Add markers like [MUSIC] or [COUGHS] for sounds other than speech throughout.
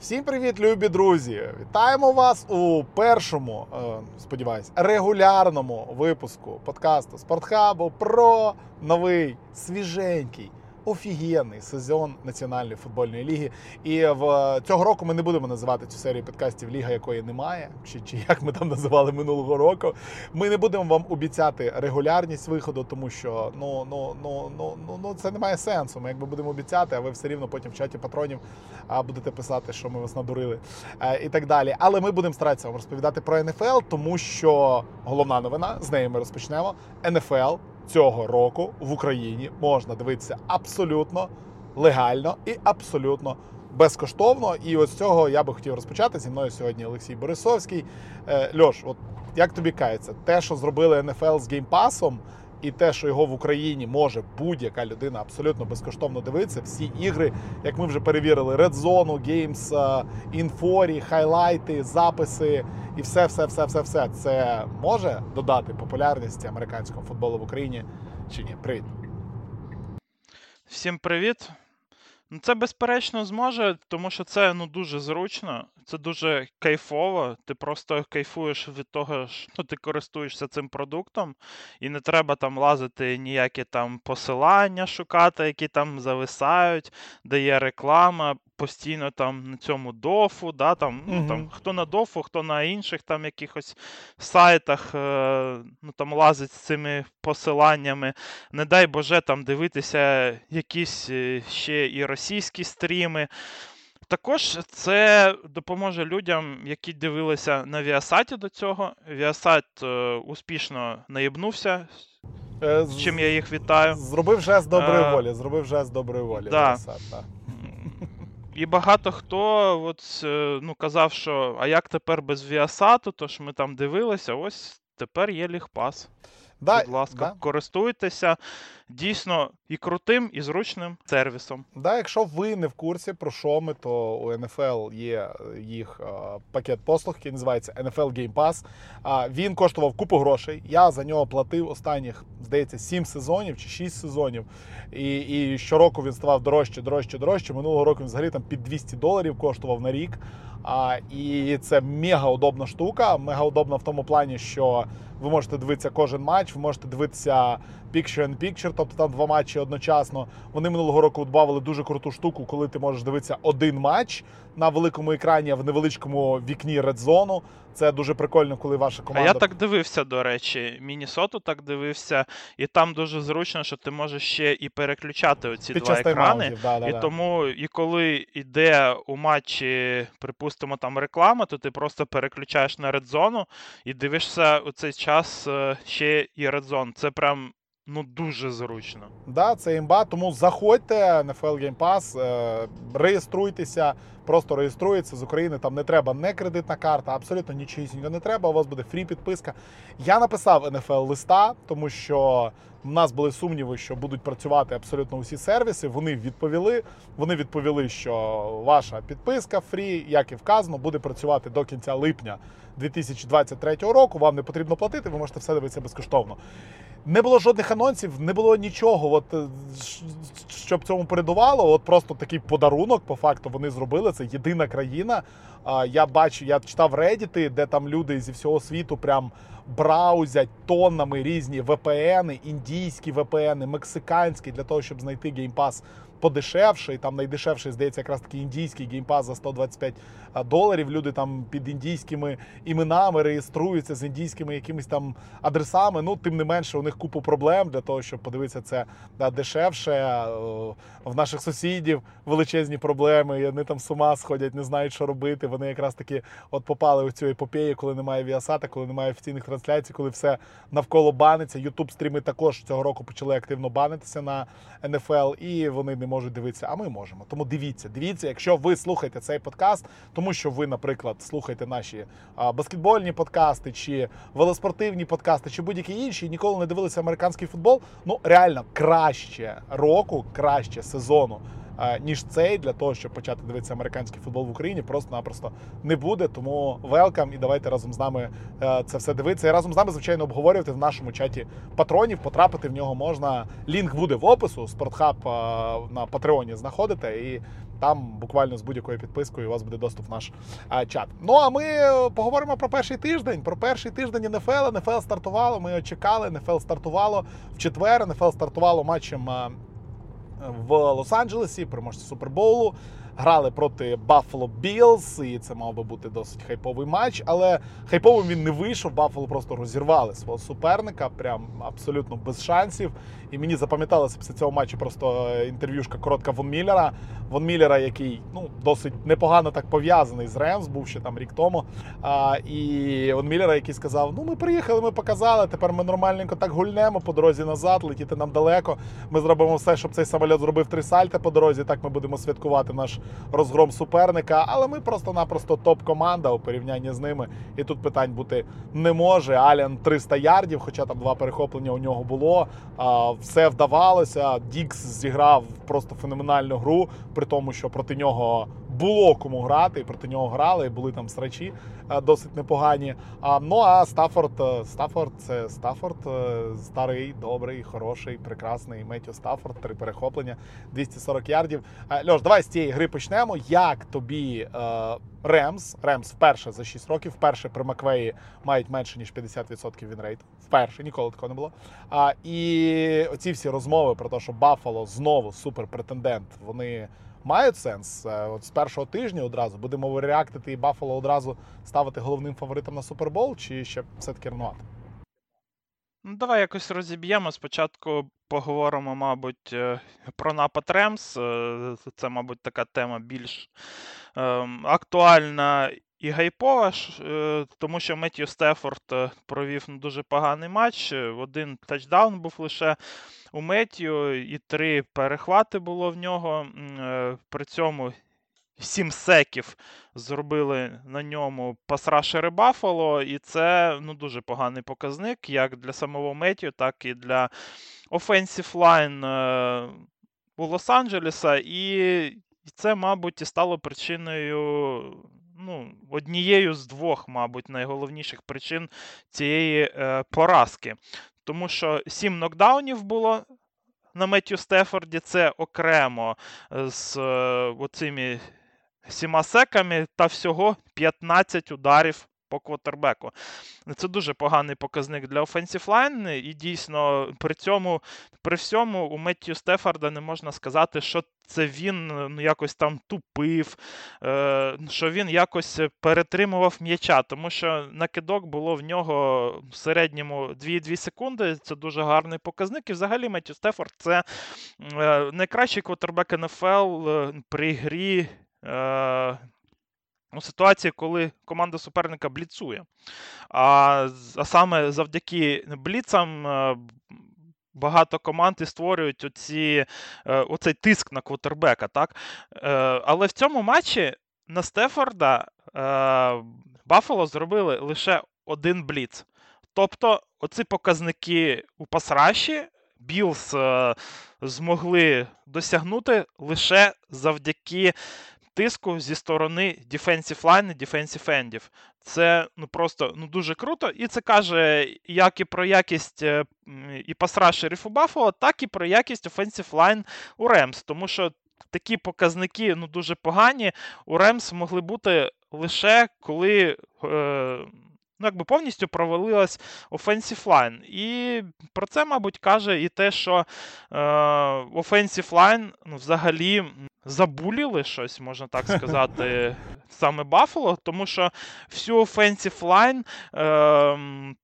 Всім привіт, любі друзі! Вітаємо вас у першому, е, сподіваюсь, регулярному випуску подкасту Спортхабу про новий свіженький. Офігенний сезон Національної футбольної ліги. І в цього року ми не будемо називати цю серію подкастів Ліга, якої немає, чи, чи як ми там називали минулого року. Ми не будемо вам обіцяти регулярність виходу, тому що ну ну ну ну ну ну це не має сенсу. Ми якби будемо обіцяти, а ви все рівно потім в чаті патронів будете писати, що ми вас надурили е, і так далі. Але ми будемо старатися вам розповідати про НФЛ, тому що головна новина з нею ми розпочнемо. НФЛ цього року в Україні можна дивитися абсолютно легально і абсолютно безкоштовно. І ось цього я би хотів розпочати. Зі мною сьогодні Олексій Борисовський. Е, Льош, от як тобі кається, те, що зробили НФЛ з геймпасом, і те, що його в Україні може будь-яка людина абсолютно безкоштовно дивитися, всі ігри, як ми вже перевірили, Red Zone, Games, інфорі, хайлайти, записи і все, все, все, все, все це може додати популярності американського футболу в Україні чи ні? Привіт. Всім привіт. Ну, Це безперечно зможе, тому що це ну дуже зручно, це дуже кайфово. Ти просто кайфуєш від того, що ти користуєшся цим продуктом, і не треба там лазити ніякі там посилання шукати, які там зависають, де є реклама. Постійно там на цьому дофу, да, там, ну, там, хто на дофу, хто на інших там якихось сайтах, е, ну, там лазить з цими посиланнями. Не дай Боже там дивитися якісь е, ще і російські стріми. Також це допоможе людям, які дивилися на Віасаті до цього. Віасат е, успішно наїбнувся, Е, з чим я їх вітаю. Зробив жест доброї Е, волі. Зробив жест доброї волі. да. Вересат, да. І багато хто от, е, ну, казав, що а як тепер без Віасату, то ж ми там дивилися, ось тепер є лігпас. Да, Будь ласка, да. користуйтеся дійсно і крутим, і зручним сервісом. Да, якщо ви не в курсі про що ми, то у NFL є е, їх е, пакет послуг, який називається NFL Game Pass. А він коштував купу грошей. Я за нього платив останніх, здається, 7 сезонів чи 6 сезонів. І, і щороку він ставав дорожче, дорожче, дорожче. Минулого року він взагалі там під 200 доларів коштував на рік. А, і це мега удобна штука. Мега удобна в тому плані, що ви можете дивитися кожен матч, ви можете дивитися picture in picture, тобто там два матчі одночасно. Вони минулого року додавали дуже круту штуку, коли ти можеш дивитися один матч на великому екрані в невеличкому вікні редзону. Це дуже прикольно, коли ваша команда. А я так дивився, до речі, Мінісоту так дивився, і там дуже зручно, що ти можеш ще і переключати оці під два екрани. Да, да, І да. тому, і коли йде у матчі, припустимо, там реклама, то ти просто переключаєш на редзону і дивишся у цей час е, ще і редзон. Це прям ну дуже зручно. Да, це імба. Тому заходьте NFL Game Pass, е, реєструйтеся, просто реєструється з України. Там не треба не кредитна карта, абсолютно нічого не треба. У вас буде фрі підписка. Я написав NFL листа, тому що в нас були сумніви, що будуть працювати абсолютно усі сервіси. Вони відповіли. Вони відповіли, що ваша підписка фрі, як і вказано, буде працювати до кінця липня 2023 року. Вам не потрібно платити, ви можете все дивитися безкоштовно. Не було жодних анонсів, не було нічого, от, е, щоб цьому передувало. От просто такий подарунок, по факту, вони зробили. Це єдина країна. Я бачу, я читав Reddit, де там люди зі всього світу прям абузять тоннами різні VPN, індійські VPN, мексиканські, для того, щоб знайти Game Pass подешевше. І там найдешевший, здається, якраз такий індійський Game Pass за 125 доларів. Люди там під індійськими іменами реєструються з індійськими якимись там адресами. Ну, тим не менше, у них купу проблем для того, щоб подивитися це да, дешевше. Е, В наших сусідів величезні проблеми. і Вони там з ума сходять, не знають, що робити. Вони якраз таки от попали у цю епопею, коли немає Віасата, коли немає офіційних трансляцій, коли все навколо баниться. Ютуб стріми також цього року почали активно банитися на НФЛ, і вони не можуть дивитися. А ми можемо. Тому дивіться, дивіться, якщо ви слухаєте цей подкаст, тому що ви, наприклад, слухаєте наші баскетбольні подкасти, чи велоспортивні подкасти, чи будь-які інші, ніколи не дивилися американський футбол. Ну реально краще року, краще сезону. Е, Ніж цей для того, щоб почати дивитися американський футбол в Україні, просто-напросто не буде. Тому велкам і давайте разом з нами е, це все дивитися. І разом з нами, звичайно, обговорювати в нашому чаті патронів. Потрапити в нього можна. Лінк буде в опису. Спортхаб е, на Патреоні знаходите і Там буквально з будь-якою підпискою у вас буде доступ в наш а, чат. Ну а ми е, поговоримо про перший тиждень. Про перший тиждень НФЛ. НФЛ стартувало. Ми чекали. НФЛ стартувало в четвер. НФЛ стартувало матчем в Лос-Анджелесі, переможці Супербоулу. Грали проти Buffalo Bills, і це мав би бути досить хайповий матч. Але хайповим він не вийшов. Buffalo просто розірвали свого суперника, прям абсолютно без шансів. І мені запам'яталося після цього матчу просто інтерв'юшка коротка Вон Міллера. Вон Міллера, який ну досить непогано так пов'язаний з Ремс, був ще там рік тому. А, І Вон Міллера, який сказав: Ну, ми приїхали, ми показали. Тепер ми нормальненько так гульнемо по дорозі назад, летіти нам далеко. Ми зробимо все, щоб цей самоліт зробив три сальти по дорозі. Так ми будемо святкувати наш розгром суперника. Але ми просто-напросто топ-команда у порівнянні з ними. І тут питань бути не може. Алян 300 ярдів, хоча там два перехоплення у нього було. Все вдавалося. Дікс зіграв просто феноменальну гру, при тому, що проти нього було кому грати, і проти нього грали, і були там срачі досить непогані. А, Ну а Стафорд, Стафорд це Стафорд, старий, добрий, хороший, прекрасний Меттю Стафорд, три перехоплення, 240 ярдів. Льош, давай з цієї гри почнемо. Як тобі Ремс? Ремс вперше за 6 років, вперше при Маквеї мають менше ніж 50% вінрейту. Вперше ніколи такого не було. А, І оці всі розмови про те, що Баффало знову суперпретендент, вони мають сенс. Е, от з першого тижня одразу будемо реактити і Баффало одразу ставити головним фаворитом на Супербол, чи ще все-таки рановато? Ну, Давай якось розіб'ємо. Спочатку поговоримо, мабуть, е, про напад Ремс. Е, це, мабуть, така тема більш ем, актуальна і гайпова, тому що Меттью Стефорд провів дуже поганий матч. Один тачдаун був лише у Меттію, і три перехвати було в нього. Е, при цьому сім секів зробили на ньому пасрашери Баффало, і це ну, дуже поганий показник як для самого Меттію, так і для Offensive Line е, у Лос-Анджелеса. І це, мабуть, і стало причиною. Ну, однією з двох, мабуть, найголовніших причин цієї е, поразки. Тому що сім нокдаунів було на Меттю Стефорді, це окремо е, з е, оцими сіма секами та всього 15 ударів по квотербеку. Це дуже поганий показник для Offensive Line, і дійсно при цьому, при всьому у Меттію Стефарда не можна сказати, що це він ну, якось там тупив, е, що він якось перетримував м'яча, тому що накидок було в нього в середньому 2-2 секунди. Це дуже гарний показник. І взагалі Меттю Стефорд це е, найкращий квотербек НФЛ е, при грі. У ситуації, коли команда суперника бліцує. А а саме завдяки бліцам багато команд і створюють оці, е, оцей тиск на квотербека. так? Е, але в цьому матчі на Стефорда е, Баффало зробили лише один бліц. Тобто, оці показники у пасраші Білс змогли досягнути лише завдяки тиску зі сторони defensive line і defensive endів. Це ну просто ну дуже круто. І це каже як і про якість е, і пасрашерів у Баффало, так і про якість offensive line у Ремс. Тому що такі показники ну дуже погані у Ремс могли бути лише коли. Е, Ну, якби повністю провалилась offensive line. І про це, мабуть, каже і те, що е, offensive line ну, взагалі забуліли щось, можна так [LAUGHS] сказати, саме Баффало, тому що всю offensive line е,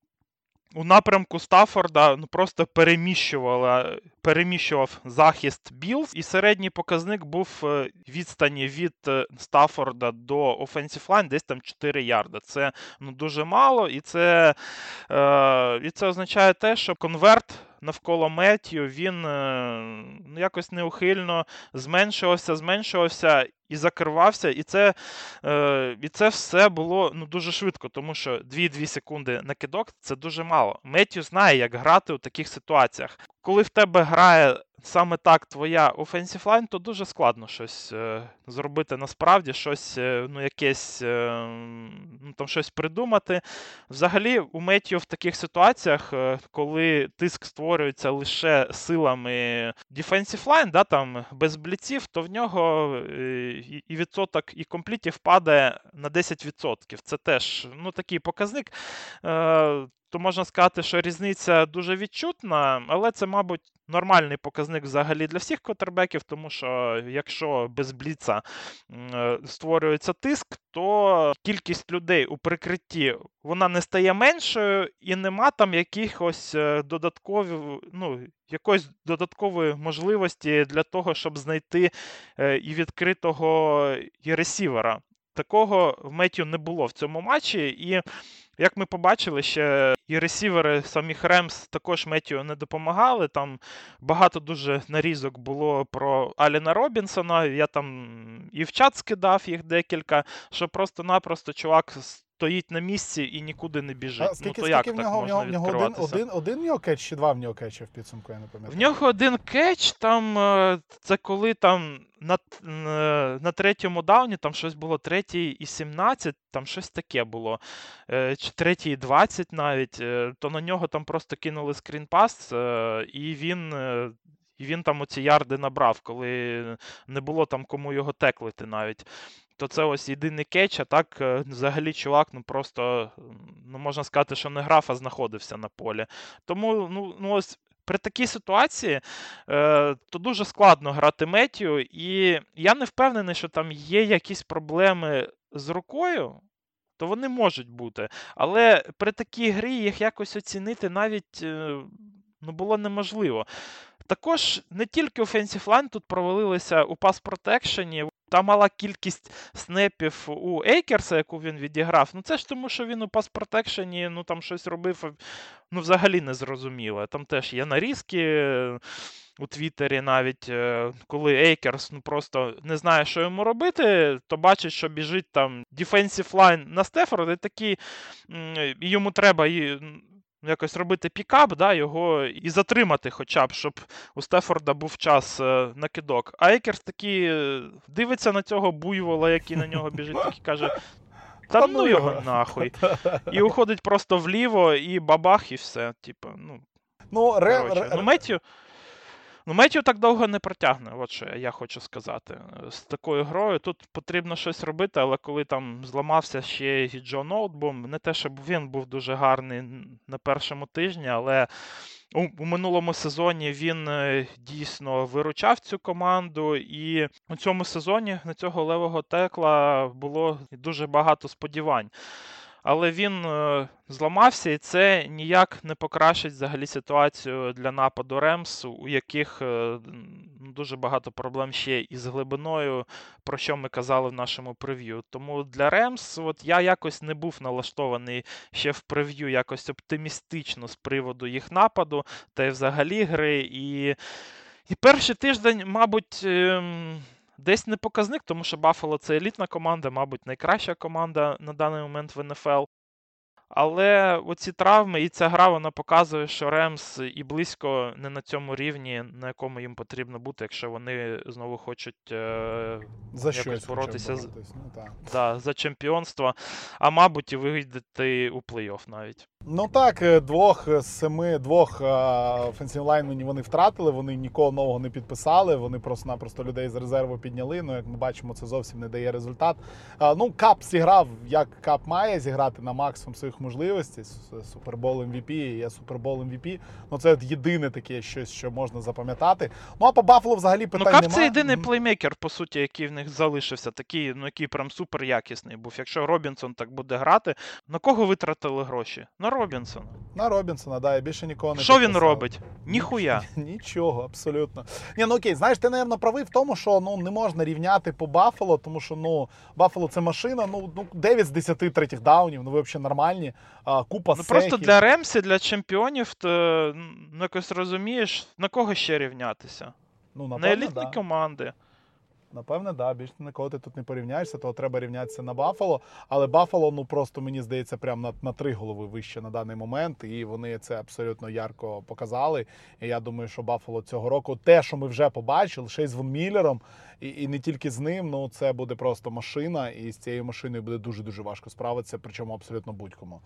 у напрямку Стаффорда ну, просто переміщувала, переміщував захист Білз, і середній показник був е, відстані від е, Стаффорда до Offensive Line десь там 4 ярда. Це ну, дуже мало, і це, е, і це означає те, що конверт навколо Меттію, він е, ну, якось неухильно зменшувався, зменшувався. І закривався. І це е, і це все було ну, дуже швидко, тому що 2-2 секунди на кидок це дуже мало. Меттю знає, як грати у таких ситуаціях. Коли в тебе грає саме так твоя offensive line, то дуже складно щось е, зробити насправді, щось, е, ну, якесь, е, ну, там щось придумати. Взагалі, у Меттю в таких ситуаціях, е, коли тиск створюється лише силами defensive line, да, там, без бліців, то в нього е, і відсоток і комплітів падає на 10%. Це теж ну, такий показник. Е, то можна сказати, що різниця дуже відчутна, але це, мабуть, нормальний показник взагалі для всіх квотербеків, тому що якщо без бліца е, створюється тиск, то кількість людей у прикритті вона не стає меншою і нема там якихось е, додаткових, ну, якоїсь додаткової можливості для того, щоб знайти е, і відкритого і ресівера. Такого в Меттю не було в цьому матчі, і як ми побачили, ще і ресівери самих Ремс також Меттю не допомагали. Там багато дуже нарізок було про Аліна Робінсона. Я там і в чат скидав їх декілька, що просто-напросто чувак стоїть на місці і нікуди не біжить. А ну, скільки, то як скільки в нього, можна в нього один, один, один в нього кетч чи два в нього кетчі в підсумку, я не пам'ятаю. В нього один кетч, там е, це коли там на, на третьому дауні там щось було третій і 17, там щось таке було. Е, Чи третій і 20 навіть, е, то на нього там просто кинули скрінпас, е, і він. е, І він там оці ярди набрав, коли не було там кому його теклити навіть. То це ось єдиний кетч, а так е, взагалі чувак, ну просто ну можна сказати, що не грав, а знаходився на полі. Тому ну, ну ось при такій ситуації е, то дуже складно грати Меттію, і я не впевнений, що там є якісь проблеми з рукою. То вони можуть бути. Але при такій грі їх якось оцінити навіть е, ну, було неможливо. Також не тільки Offensive Line тут провалилися у пас протекшені. Та мала кількість снепів у Ейкерса, яку він відіграв. Ну це ж тому, що він у пас протекшені ну, там щось робив ну, взагалі не зрозуміло. Там теж є нарізки е, у Твіттері, навіть е, коли Ейкерс ну, просто не знає, що йому робити, то бачить, що біжить там Defensive Line на Стефорд, і такі йому треба якось робити пікап, да, його і затримати, хоча б, щоб у Стефорда був час е, на кидок. А Екерс такий е, дивиться на цього буйвола, який на нього біжить, такий каже. Та ну його нахуй. [LAUGHS] І уходить просто вліво, і бабах, і все. Типу, ну, Ну, ре, ре, Ну, Меттю, ну, Меттю так довго не протягне, от що я хочу сказати. З такою грою тут потрібно щось робити, але коли там зламався ще і Джо Ноутбом, не те, щоб він був дуже гарний на першому тижні, але у, у минулому сезоні він е, дійсно виручав цю команду, і у цьому сезоні на цього левого текла було дуже багато сподівань. Але він е, зламався, і це ніяк не покращить взагалі ситуацію для нападу Ремс, у яких е, дуже багато проблем ще із глибиною, про що ми казали в нашому прев'ю. Тому для Ремс, от я якось не був налаштований ще в прев'ю якось оптимістично з приводу їх нападу та й взагалі гри. І, і перший тиждень, мабуть. Десь не показник, тому що Баффало це елітна команда, мабуть, найкраща команда на даний момент в НФЛ. Але оці травми і ця гра вона показує, що Ремс і близько не на цьому рівні, на якому їм потрібно бути, якщо вони знову хочуть е, за якось боротися з- Ну, да, за чемпіонство, а мабуть, і вийти у плей-офф навіть. Ну так, е, двох з семи двох офенсів лайнменів вони втратили, вони нікого нового не підписали. Вони просто-напросто людей з резерву підняли. Ну, як ми бачимо, це зовсім не дає результат. А, Ну, Кап зіграв, як Кап має зіграти на максимум своїх можливостей. Супербол MVP, є Супербол MVP. Ну, це от єдине таке щось, що можна запам'ятати. Ну а по Баффало взагалі Ну, Кап немає. це єдиний плеймейкер, по суті, який в них залишився, такий, ну який прям супер якісний був. Якщо Робінсон так буде грати, на кого витратили гроші? На Робінсона. На Робінсона, да, я більше нікого не Що він робить? Ніхуя. [LAUGHS] Нічого, абсолютно. Ні, ну окей, знаєш, ти, напевно, правий в тому, що ну не можна рівняти по Баффало, тому що ну Баффало це машина, ну, ну 9 з 10 третіх даунів, ну ви взагалі нормальні. А, купа Ну просто секів. для Ремсі, для чемпіонів, то ну якось розумієш, на кого ще рівнятися? ну, На елітні да. команди. Напевне, да. Більше на кого ти тут не порівняєшся, то треба рівнятися на Баффало. Але Баффало, ну просто мені здається, прям на, на три голови вище на даний момент, і вони це абсолютно ярко показали. І я думаю, що Баффало цього року, те, що ми вже побачили, ще й з Вон Міллером, і, і не тільки з ним, ну це буде просто машина, і з цією машиною буде дуже дуже важко справитися, причому абсолютно будь-кому.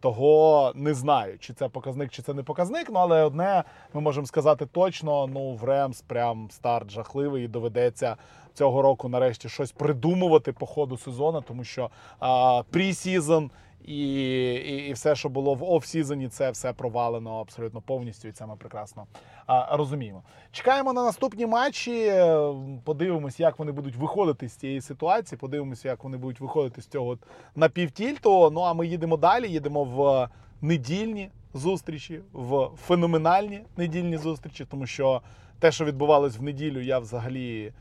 Того не знаю, чи це показник, чи це не показник. Ну але одне ми можемо сказати точно: ну в Ремс прям старт жахливий і доведеться цього року нарешті щось придумувати по ходу сезону, тому що а, прі-сізон і, і, і все, що було в оф-сізоні, це все провалено абсолютно повністю, і це ми прекрасно а, розуміємо. Чекаємо на наступні матчі. Подивимось, як вони будуть виходити з цієї ситуації. Подивимося, як вони будуть виходити з цього напівтільту. Ну а ми їдемо далі. Їдемо в недільні зустрічі, в феноменальні недільні зустрічі, тому що те, що відбувалось в неділю, я взагалі.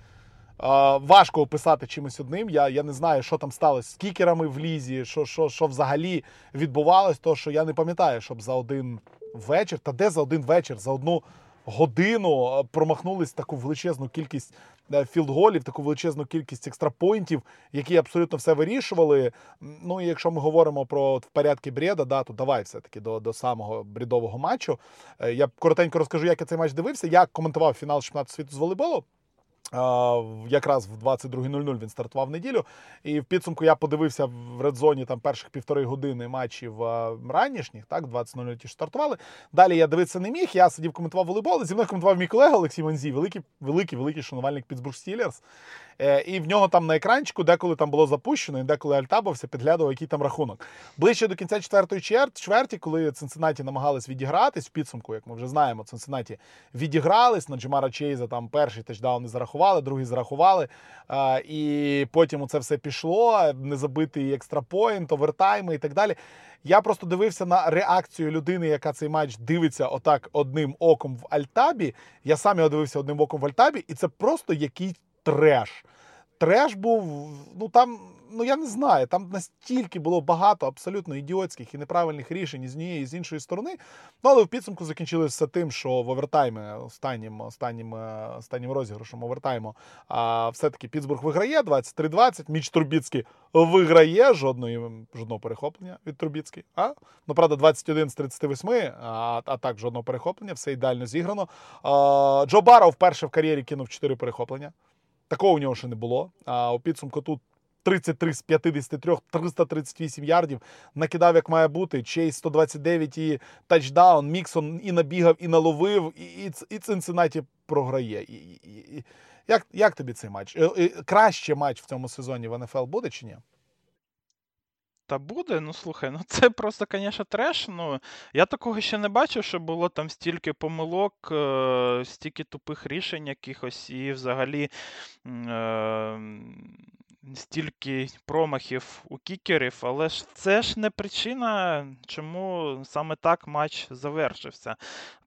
Важко описати чимось одним. Я я не знаю, що там сталося з кікерами в лізі, що що, що взагалі відбувалось, то що я не пам'ятаю, щоб за один вечір, та де за один вечір, за одну годину промахнулись таку величезну кількість е, філдголів, таку величезну кількість екстрапойнтів, які абсолютно все вирішували. Ну і якщо ми говоримо про в порядки бреда, да, то давай все-таки до до самого брідового матчу. Е, я коротенько розкажу, як я цей матч дивився. Я коментував фінал чемпіонату світу з волейболу. Якраз в 22.00 він стартував в неділю. І в підсумку я подивився в редзоні там перших півтори години матчів ранішніх, так, 20.00 ті стартували. Далі я дивитися не міг. Я сидів коментував волейбол. Зі мною коментував мій колега Олексій Манзій, великий, великий, великий шанувальник Пітсбург Стілерс. І в нього там на екранчику, деколи там було запущено, і деколи альтабався, підглядував, який там рахунок. Ближче до кінця четвертої чверті, коли Цинциннаті намагались відігратись в підсумку, як ми вже знаємо, Цинциннаті відігрались на Джемара Чейза. Там перший тачдаун не зарахували, другий зарахували. І потім це все пішло. Незабитий extra point, овертайми і так далі. Я просто дивився на реакцію людини, яка цей матч дивиться отак одним оком в Альтабі. Я сам його дивився одним оком в Альтабі, і це просто якийсь треш. Треш був, ну там, ну я не знаю, там настільки було багато абсолютно ідіотських і неправильних рішень з однієї і з іншої сторони. Ну, але в підсумку закінчилося тим, що в овертаймі, останнім останнім, е, останнім розіграшем овертайму, а все-таки Пітсбург виграє 23-20. Міч Турбіцький виграє жодної, жодного перехоплення від Турбіцький. А? Ну, правда, 21 з 38, а, а так жодного перехоплення, все ідеально зіграно. А, Джо Баров вперше в кар'єрі кинув 4 перехоплення. Такого у нього ще не було. А у підсумку тут 33 з 53, 338 ярдів. Накидав, як має бути. Чейз 129 і тачдаун. Міксон і набігав, і наловив, і і, Цинциннаті програє. І, і, і, Як як тобі цей матч? Е, краще матч в цьому сезоні в НФЛ буде чи ні? Та буде, ну слухай, ну це просто, звісно, треш. Ну, Я такого ще не бачив, що було там стільки помилок, е, стільки тупих рішень якихось, і взагалі. Е, стільки промахів у кікерів, але ж це ж не причина, чому саме так матч завершився.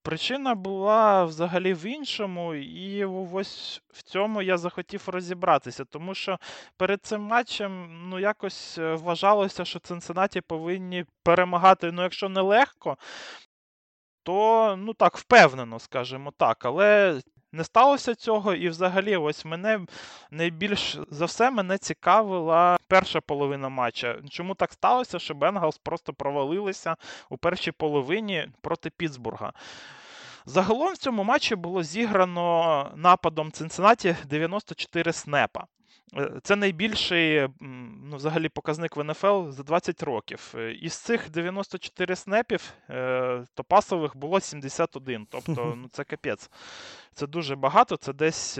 Причина була взагалі в іншому, і ось в цьому я захотів розібратися, тому що перед цим матчем ну якось е, вважалося, що Цинциннаті повинні перемагати, ну якщо не легко, то ну так впевнено, скажімо так. Але не сталося цього, і взагалі, ось мене найбільш за все мене цікавила перша половина матча. Чому так сталося, що Бенгалс просто провалилися у першій половині проти Пітсбурга? Загалом в цьому матчі було зіграно нападом Цинциннаті 94 снепа. Е, це найбільший ну, взагалі показник в НФЛ за 20 років. Е, із цих 94 снепів, е, то пасових було 71. Тобто, ну це капець. Це дуже багато. Це десь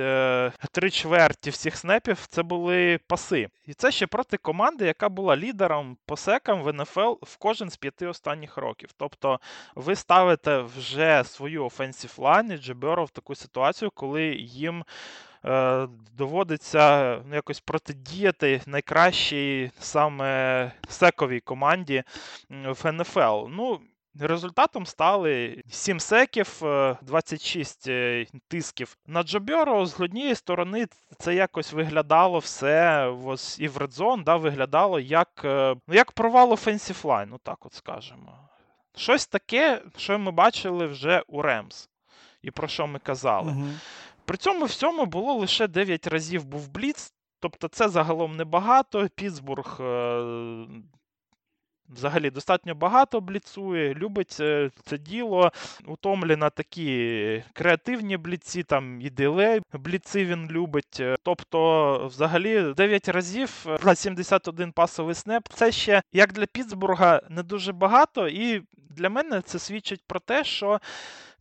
три чверті всіх снепів це були паси. І це ще проти команди, яка була лідером по секам в НФЛ в кожен з п'яти останніх років. Тобто ви ставите вже свою офенсів лайн і Джеберо в таку ситуацію, коли їм. Е, доводиться ну, якось протидіяти найкращій саме сековій команді в НФЛ. Ну, Результатом стали 7 секів, 26 е, е, тисків на Джобьоро. З однієї сторони, це якось виглядало все ось і в редзон, да, виглядало як ну, як провал line, ну так от скажемо. Щось таке, що ми бачили вже у Ремс, і про що ми казали. Угу. При цьому всьому було лише 9 разів був Бліц, тобто це загалом небагато. Пітсбург е, взагалі достатньо багато бліцує, любить це, це діло. У такі креативні бліці, там і дилей бліци він любить. Тобто, взагалі, 9 разів на 71 пасовий снеп. Це ще як для Пітсбурга не дуже багато, і для мене це свідчить про те, що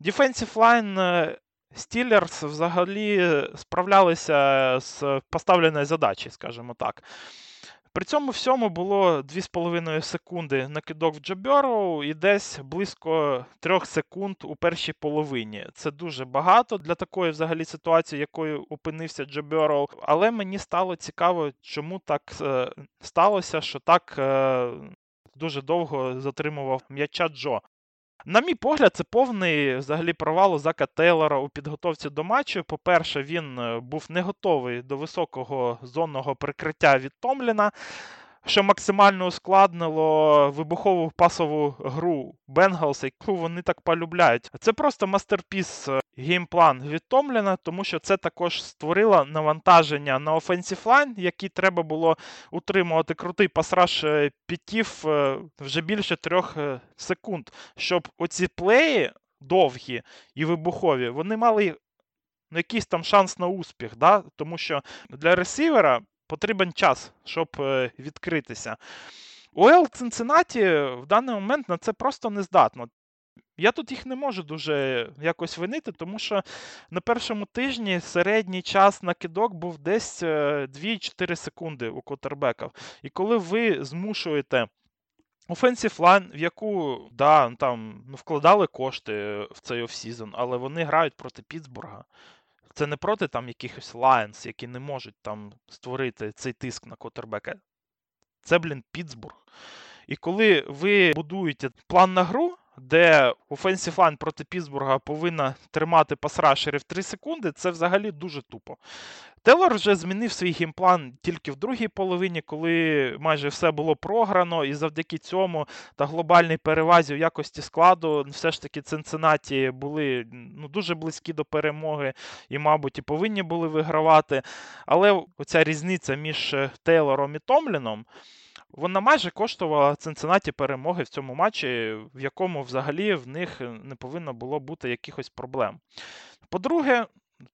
Defensive Line Steelers взагалі справлялися з поставленою задачею, скажімо так. При цьому всьому було 2,5 секунди на кидок в Джоберу і десь близько 3 секунд у першій половині. Це дуже багато для такої взагалі ситуації, якою опинився Джоберу. Але мені стало цікаво, чому так е, сталося, що так е, дуже довго затримував м'яча Джо. На мій погляд, це повний взагалі провал у Зака Тейлора у підготовці до матчу. По-перше, він е, був не готовий до високого зонного прикриття від Томліна що максимально ускладнило вибухову пасову гру Бенгалс, яку вони так полюбляють. Це просто мастерпіс е, геймплан від Томліна, тому що це також створило навантаження на offensive line, які треба було утримувати крутий pass rush е, пітів е, вже більше трьох секунд, щоб оці плеї довгі і вибухові, вони мали. Ну, якийсь там шанс на успіх, да? тому що для ресівера потрібен час, щоб е, відкритися. OL Цинциннаті в даний момент на це просто не здатно. Я тут їх не можу дуже якось винити, тому що на першому тижні середній час на кидок був десь 2-4 е, секунди у котербеків. І коли ви змушуєте Offensive line, в яку да, там, вкладали кошти в цей offseason, але вони грають проти Пітсбурга. Це не проти там якихось Lions, які не можуть там створити цей тиск на котербека. Це, блін, Пітсбург. І коли ви будуєте план на гру, де Line проти Пітсбурга повинна тримати пасрашерів 3 секунди, це взагалі дуже тупо. Телор вже змінив свій геймплан тільки в другій половині, коли майже все було програно, і завдяки цьому та глобальній перевазі в якості складу все ж таки Цинциннаті були ну, дуже близькі до перемоги і, мабуть, і повинні були вигравати. Але оця різниця між Тейлором і Томліном. Вона майже коштувала Цинциннаті перемоги в цьому матчі, в якому взагалі в них не повинно було бути якихось проблем. По-друге,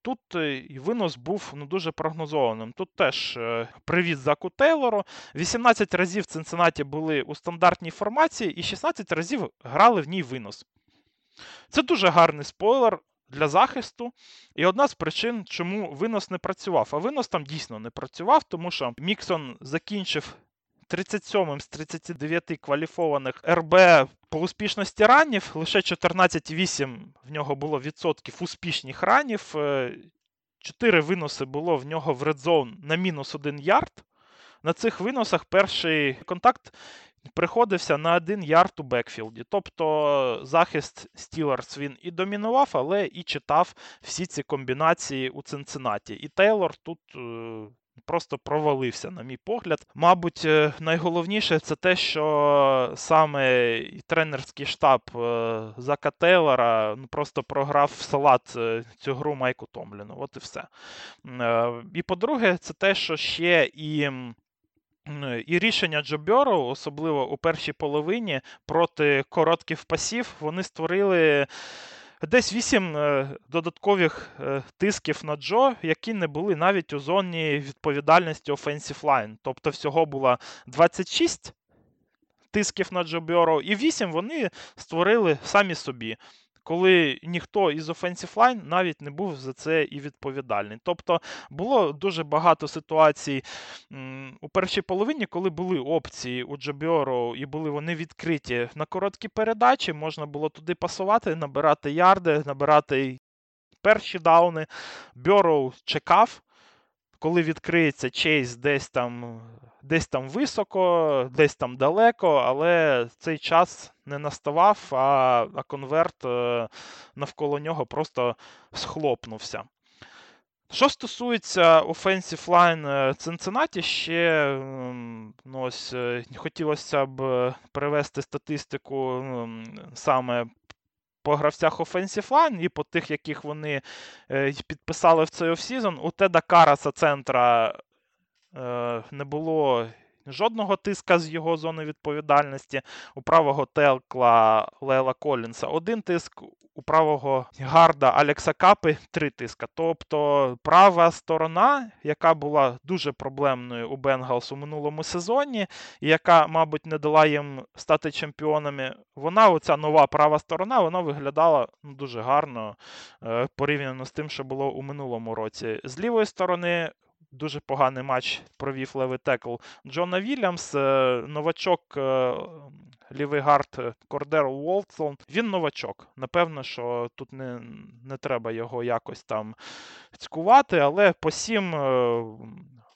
тут е, винос був ну, дуже прогнозованим. Тут теж е, привіт Заку Тейлору. 18 разів в Цинциннаті були у стандартній формації, і 16 разів грали в ній винос. Це дуже гарний спойлер. Для захисту. І одна з причин, чому винос не працював. А винос там дійсно не працював, тому що Міксон закінчив 37 з 39 кваліфованих РБ по успішності ранів. Лише 14,8 в нього було відсотків успішних ранів. 4 виноси було в нього в red zone на мінус 1 ярд. На цих виносах перший контакт приходився на один ярд у бекфілді. Тобто захист Стілерс він і домінував, але і читав всі ці комбінації у Цинциннаті. І Тейлор тут е, просто провалився, на мій погляд. Мабуть, е, найголовніше це те, що саме тренерський штаб е, Зака Тейлора ну, просто програв в салат е, цю гру Майку Томліну. От і все. І по-друге, це те, що ще і. І рішення Джоберу, особливо у першій половині проти коротких пасів, вони створили Десь вісім е, додаткових е, тисків на Джо, які не були навіть у зоні відповідальності Offensive Line. Тобто всього було 26 тисків на Джо Бьоро, і 8 вони створили самі собі коли ніхто із Offensive Line навіть не був за це і відповідальний. Тобто було дуже багато ситуацій у першій половині, коли були опції у Джобіоро і були вони відкриті на короткі передачі, можна було туди пасувати, набирати ярди, набирати перші дауни. Бьороу чекав. Коли відкриється чейс десь там десь там високо, десь там далеко, але цей час не наставав, а, конверт е, навколо нього просто схлопнувся. Що стосується Offensive Line Cincinnati, ще ну, ось, е, хотілося б привести статистику саме по гравцях Offensive Line і по тих, яких вони е, підписали в цей offseason, у Теда Караса центра е, не було жодного тиска з його зони відповідальності. У правого текла Лаела Колінса один тиск, у правого гарда Алекса Капи три тиска. Тобто права сторона, яка була дуже проблемною у Бенгалс у минулому сезоні, і яка, мабуть, не дала їм стати чемпіонами, вона, оця нова права сторона, вона виглядала ну, дуже гарно е, порівняно з тим, що було у минулому році. З лівої сторони Дуже поганий матч провів левий текл Джона Вільямс, е, новачок е, лівий гард е, Кордер Уолтсон. Він новачок. Напевно, що тут не не треба його якось там цькувати, але по сім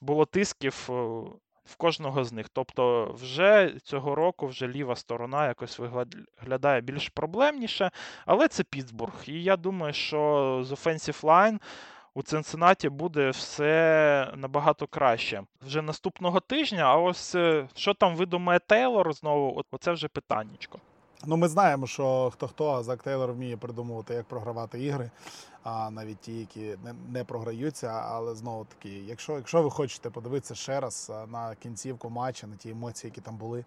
було тисків в кожного з них. Тобто, вже цього року вже ліва сторона якось виглядає більш проблемніше, але це Пітсбург. І я думаю, що з Offensive Line у Цинциннаті буде все набагато краще. Вже наступного тижня, а ось е, що там видумає Тейлор знову, от оце вже питаннячко. Ну, ми знаємо, що хто хто, а Зак Тейлор вміє придумувати, як програвати ігри, а навіть ті, які не не програються. Але знову таки, якщо якщо ви хочете подивитися ще раз на кінцівку матча, на ті емоції, які там були.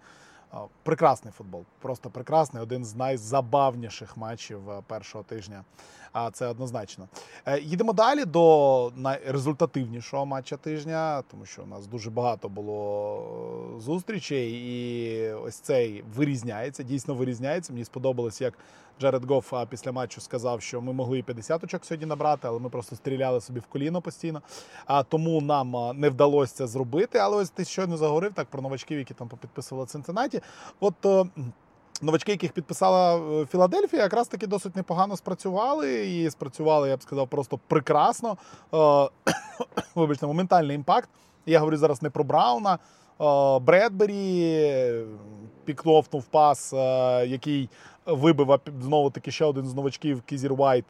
Прекрасний футбол, просто прекрасний. Один з найзабавніших матчів е, першого тижня. А це однозначно. Е, їдемо далі до найрезультативнішого матча тижня, тому що у нас дуже багато було е, зустрічей, і ось цей вирізняється. Дійсно вирізняється. Мені сподобалось, як Джеред Гофф після матчу сказав, що ми могли і 50 очок сьогодні набрати, але ми просто стріляли собі в коліно постійно. А тому нам не вдалося це зробити. Але ось ти щойно заговорив так про новачків, які там попідписували Цинциннаті. От е, новачки, яких підписала е, Філадельфія, якраз таки досить непогано спрацювали. І спрацювали, я б сказав, просто прекрасно. Е, [COUGHS] вибачте, моментальний impact. Я говорю зараз не про Брауна. Бредбері пікнув пас, який вибив знову таки ще один з новачків Кайзір Вайт.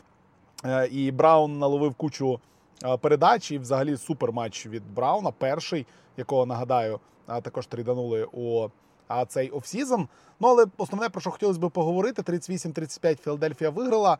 І Браун наловив кучу передач. І взагалі супер матч від Брауна. Перший, якого нагадаю, також трейданули у цей offseason. Ну, але основне, про що хотілося б поговорити: 38-35 Філадельфія виграла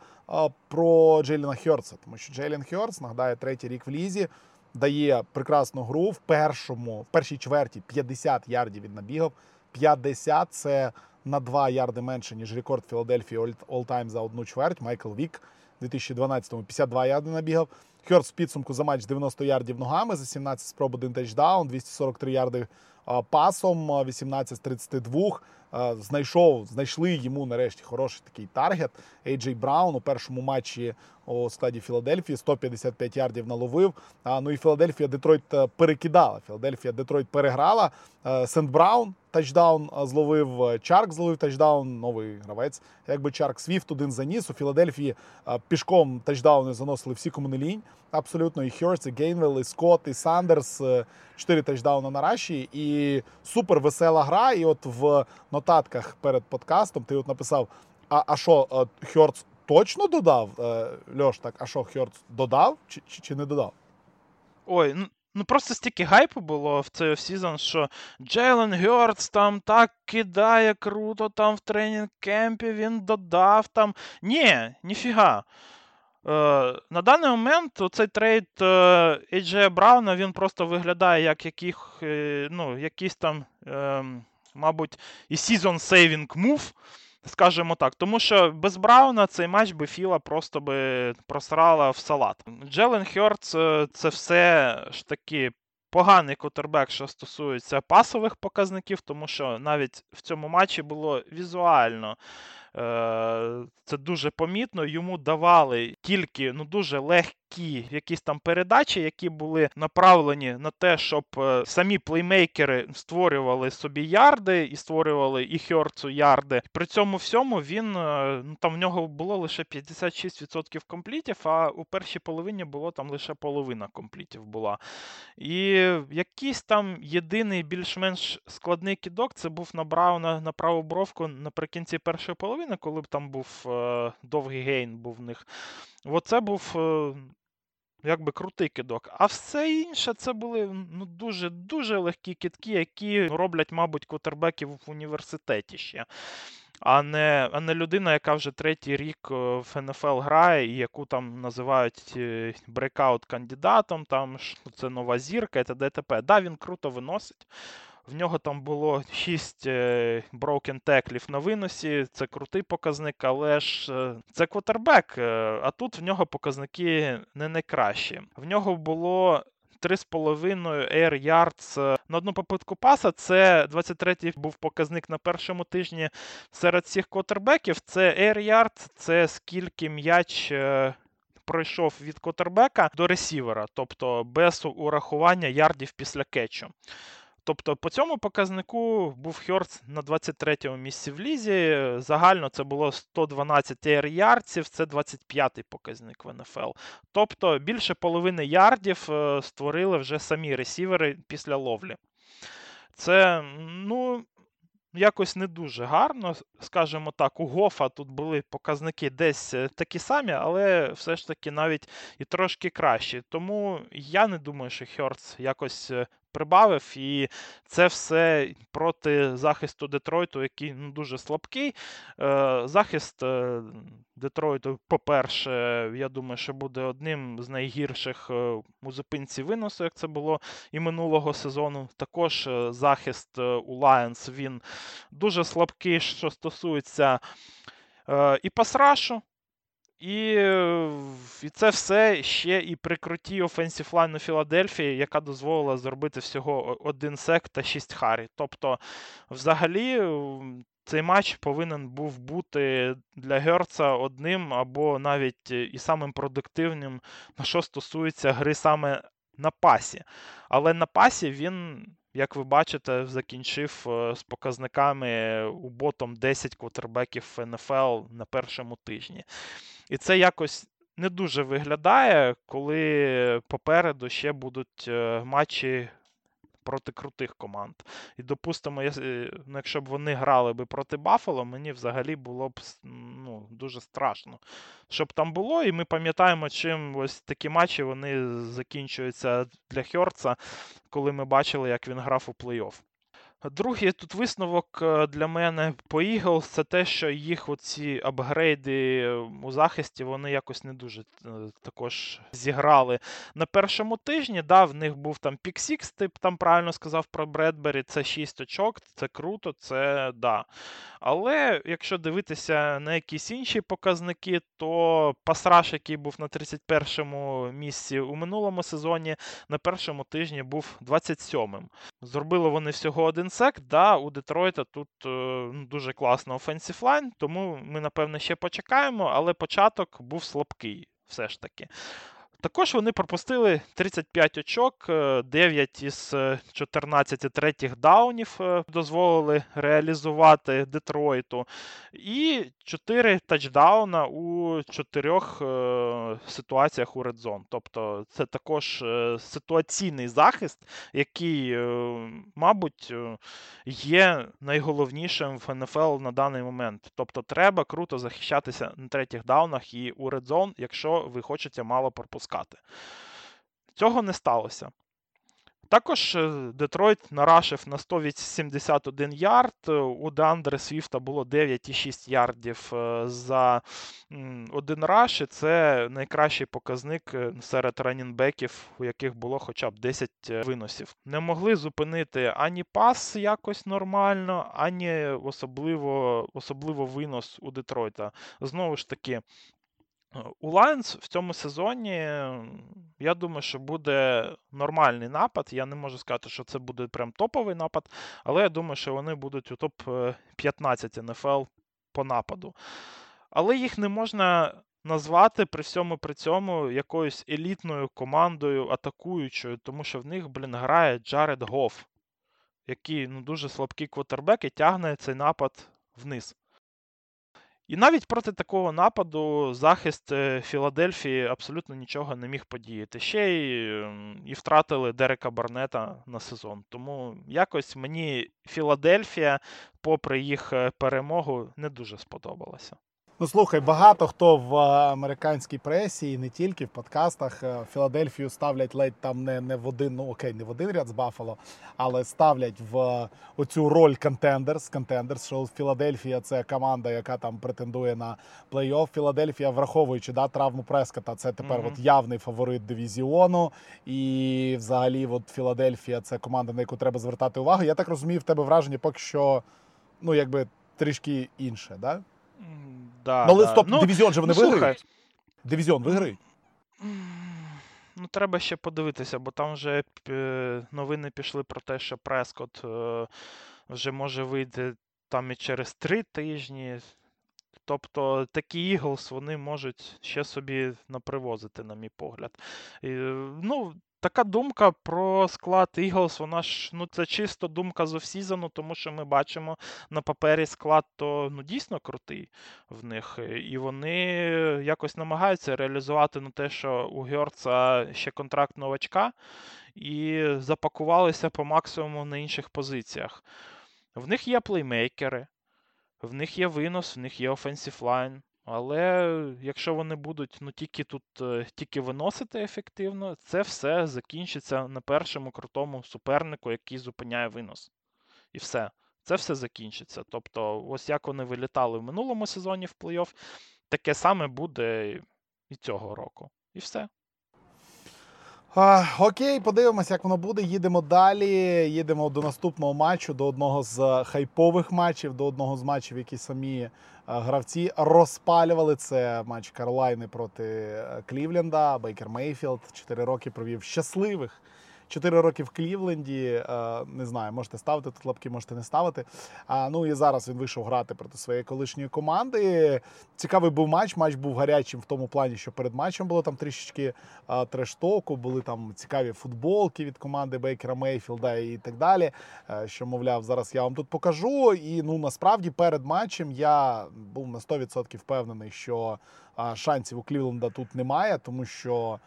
про Джейліна Хьорца. Тому що Джейлін Хьорц, нагадаю, третій рік в лізі, дає прекрасну гру в першому, в першій чверті 50 ярдів від набігав. 50 – це на 2 ярди менше, ніж рекорд Філадельфії all-time за одну чверть. Майкл Вік у 2012-му 52 ярди набігав. Хьорц в підсумку за матч 90 ярдів ногами, за 17 спроб один тачдаун, 243 ярди пасом, 18 з 32. Знайшов, знайшли йому нарешті хороший такий таргет. Ейджей Браун у першому матчі у складі Філадельфії 155 ярдів наловив. А Ну і Філадельфія Детройт е, перекидала. Філадельфія Детройт переграла. Е, Сент Браун тачдаун зловив. Чарк зловив тачдаун. Новий гравець. Якби Чарк Свіфт один заніс. У Філадельфії пішком тачдауни заносили всі кому не лінь. Абсолютно і Хьортс, і Гейнвелл, і Скотт, і Сандерс. Е, чотири тачдауна на rush і. І супер весела гра. І от в нотатках перед подкастом ти от написав: А а що, Хьортс точно додав? Е, Льош, так, а що Хьортс додав чи, чи, чи не додав? Ой, ну. Ну, просто стільки гайпу було в цей off-season, що Джейлен Гьортс там так кидає круто там в training camp і, він додав там. Ні, ніфіга. Е, На даний момент цей трейд Ейджея Брауна він просто виглядає як яких, е, ну, якийсь там, е, мабуть, і season saving move. Скажімо так, тому що без Брауна цей матч би Філа просто би просрала в салат. Джелен Хьорц е, це все ж таки поганий котербек, що стосується пасових показників, тому що навіть в цьому матчі було візуально Е, це дуже помітно. Йому давали тільки ну дуже легкі якісь там передачі, які були направлені на те, щоб е, самі плеймейкери створювали собі ярди і створювали і Хьорцу ярди. При цьому всьому він е, ну там в нього було лише 56% комплітів, а у першій половині було там лише половина комплітів була. І якийсь там єдиний більш-менш складний кідок це був на Брауна на праву бровку наприкінці першої половини, коли б там був е, довгий гейн був в них. Оце був. Якби крутий кидок. А все інше це були ну, дуже-дуже легкі кидки, які роблять, мабуть, квотербеків в університеті ще. а не а не людина, яка вже третій рік е, в НФЛ грає, і яку там називають breakout кандидатом, там це нова зірка, і т.д. т.п. Да, він круто виносить. В нього там було 6 broken tackle ів на виносі, це крутий показник, але ж е, це квотербек, е, а тут в нього показники не найкращі. В нього було 3,5 Air Yards на одну попитку паса. Це 23-й був показник на першому тижні серед всіх квотербеків. Це Air Yards, це скільки м'яч. Е, пройшов від котербека до ресівера, тобто без урахування ярдів після кетчу. Тобто по цьому показнику був Хьорц на 23-му місці в лізі. Загально це було 112 air ярдів, це 25-й показник в НФЛ. Тобто більше половини ярдів е, створили вже самі ресівери після ловлі. Це, ну. Якось не дуже гарно, скажімо так, у Гофа тут були показники десь е, такі самі, але все ж таки навіть і трошки кращі. Тому я не думаю, що Хьорц якось е, прибавив, і це все проти захисту Детройту, який ну, дуже слабкий. Е, захист е, Детройту, по-перше, я думаю, що буде одним з найгірших е, у зупинці виносу, як це було і минулого сезону. Також захист у Lions, він дуже слабкий, що стосується і пасрашу. І і це все ще і при крутій офенсів лайну Філадельфії, яка дозволила зробити всього один сек та 6 харі. Тобто, взагалі, цей матч повинен був бути для Герца одним або навіть і самим продуктивним, на що стосується гри саме на пасі. Але на пасі він. Як ви бачите, закінчив е, з показниками у ботом 10 квотербеків НФЛ на першому тижні. І це якось не дуже виглядає, коли попереду ще будуть е, матчі проти крутих команд. І, допустимо, е, ну, якщо б вони грали би проти Баффало, мені взагалі було б ну, дуже страшно. Щоб там було, і ми пам'ятаємо, чим ось такі матчі вони закінчуються для Хьорца, коли ми бачили, як він грав у плей-офф. Другий тут висновок е, для мене по Eagles це те, що їх оці апгрейди у захисті вони якось не дуже е, також зіграли на першому тижні. Да, В них був там pick-six, ти там правильно сказав про Бредбері, це 6 очок, це круто, це да. Але якщо дивитися на якісь інші показники, то pass rush, який був на 31-му місці у минулому сезоні, на першому тижні був 27-м. Зробили вони всього один sack. Да, У Детройта тут е, ну, дуже класно offensive line, тому ми, напевне, ще почекаємо, але початок був слабкий все ж таки. Також вони пропустили 35 очок, 9 е, із 14 е, третіх даунів е, дозволили реалізувати Детройту. І 4 тачдауна у 4 ситуаціях у редзон. Тобто це також ситуаційний захист, який, мабуть, є найголовнішим в НФЛ на даний момент. Тобто треба круто захищатися на третіх даунах і у редзон, якщо ви хочете мало пропускати пропускати. Цього не сталося. Також е, Детройт нарашив на 171 ярд. У Деандре Свіфта було 9,6 ярдів е, за один раш. І це найкращий показник е, серед ранінбеків, у яких було хоча б 10 виносів. Не могли зупинити ані пас якось нормально, ані особливо, особливо винос у Детройта. Знову ж таки, у Lions в цьому сезоні, я думаю, що буде нормальний напад. Я не можу сказати, що це буде прям топовий напад, але я думаю, що вони будуть у топ-15 НФЛ по нападу. Але їх не можна назвати при всьому при цьому якоюсь елітною командою атакуючою, тому що в них, блін, грає Джаред Гофф, який ну, дуже слабкий квотербек і тягне цей напад вниз. І навіть проти такого нападу захист е, Філадельфії абсолютно нічого не міг подіяти. Ще й ем, і втратили Дерека Барнета на сезон. Тому якось мені Філадельфія, попри їх е, перемогу, не дуже сподобалася. Ну слухай, багато хто в американській пресі і не тільки в подкастах е, Філадельфію ставлять ледь там не не в один, ну окей, не в один ряд з Баффало, але ставлять в оцю роль контендерс. Контендерс, що Філадельфія це команда, яка там претендує на плей-офф. Філадельфія, враховуючи да, травму Прескота, це тепер mm-hmm. от явний фаворит дивізіону. І взагалі, от Філадельфія це команда, на яку треба звертати увагу. Я так розумію, в тебе враження поки що ну якби трішки інше, да? Да, ну, але да. стоп, ну, дивізіон же вони ну, виграють. Дивізіон виграють. Ну, треба ще подивитися, бо там вже е, новини пішли про те, що Прескот е, вже може вийти там і через три тижні. Тобто такі Іглс вони можуть ще собі напривозити, на мій погляд. Ну, така думка про склад Eagles, вона ж ну це чисто думка з офсізону, тому що ми бачимо на папері склад, то ну дійсно крутий в них. І вони якось намагаються реалізувати на те, що у Гьорца ще контракт новачка, і запакувалися по максимуму на інших позиціях. В них є плеймейкери, в них є винос, в них є офенсів лайн. Але якщо вони будуть ну, тільки тут е, тільки виносити ефективно, це все закінчиться на першому крутому супернику, який зупиняє винос. І все. Це все закінчиться. Тобто, ось як вони вилітали в минулому сезоні в плей-офф, таке саме буде і цього року. І все. Окей, подивимося, як воно буде. Їдемо далі. Їдемо до наступного матчу, до одного з хайпових матчів, до одного з матчів, які самі гравці розпалювали. Це матч Каролайни проти е, Клівленда. Бейкер Мейфілд 4 роки провів щасливих. 4 роки в Клівленді. Е, не знаю, можете ставити тут лапки, можете не ставити. А ну і зараз він вийшов грати проти своєї колишньої команди. Цікавий був матч. Матч був гарячим в тому плані, що перед матчем було там трішечки трештоку, були там цікаві футболки від команди Бейкера Мейфілда і так далі. Е, що, мовляв, зараз я вам тут покажу. І ну насправді перед матчем я був на 100% впевнений, що шансів у Клівленда тут немає, тому що.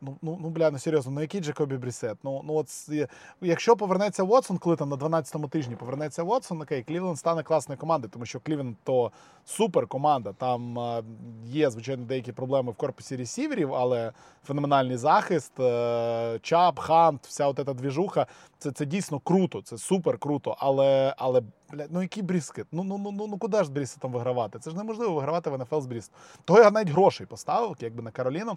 Ну, ну, ну бля, ну серйозно, ну який Джекобі Брісет? Ну, ну от якщо повернеться Вотсон, коли там на 12-му тижні повернеться Вотсон, окей, Клівленд стане класною командою, тому що Клівленд то супер команда. Там е, є, звичайно, деякі проблеми в корпусі ресіверів, але феноменальний захист, е, Чап, Хант, вся от ця двіжуха. Це це дійсно круто, це супер круто. Але але бля, ну який бріскет? Ну ну ну ну куди ж з Брістетом вигравати? Це ж неможливо вигравати в НФЛ з Бріст. Того я навіть грошей поставив, якби на Кароліну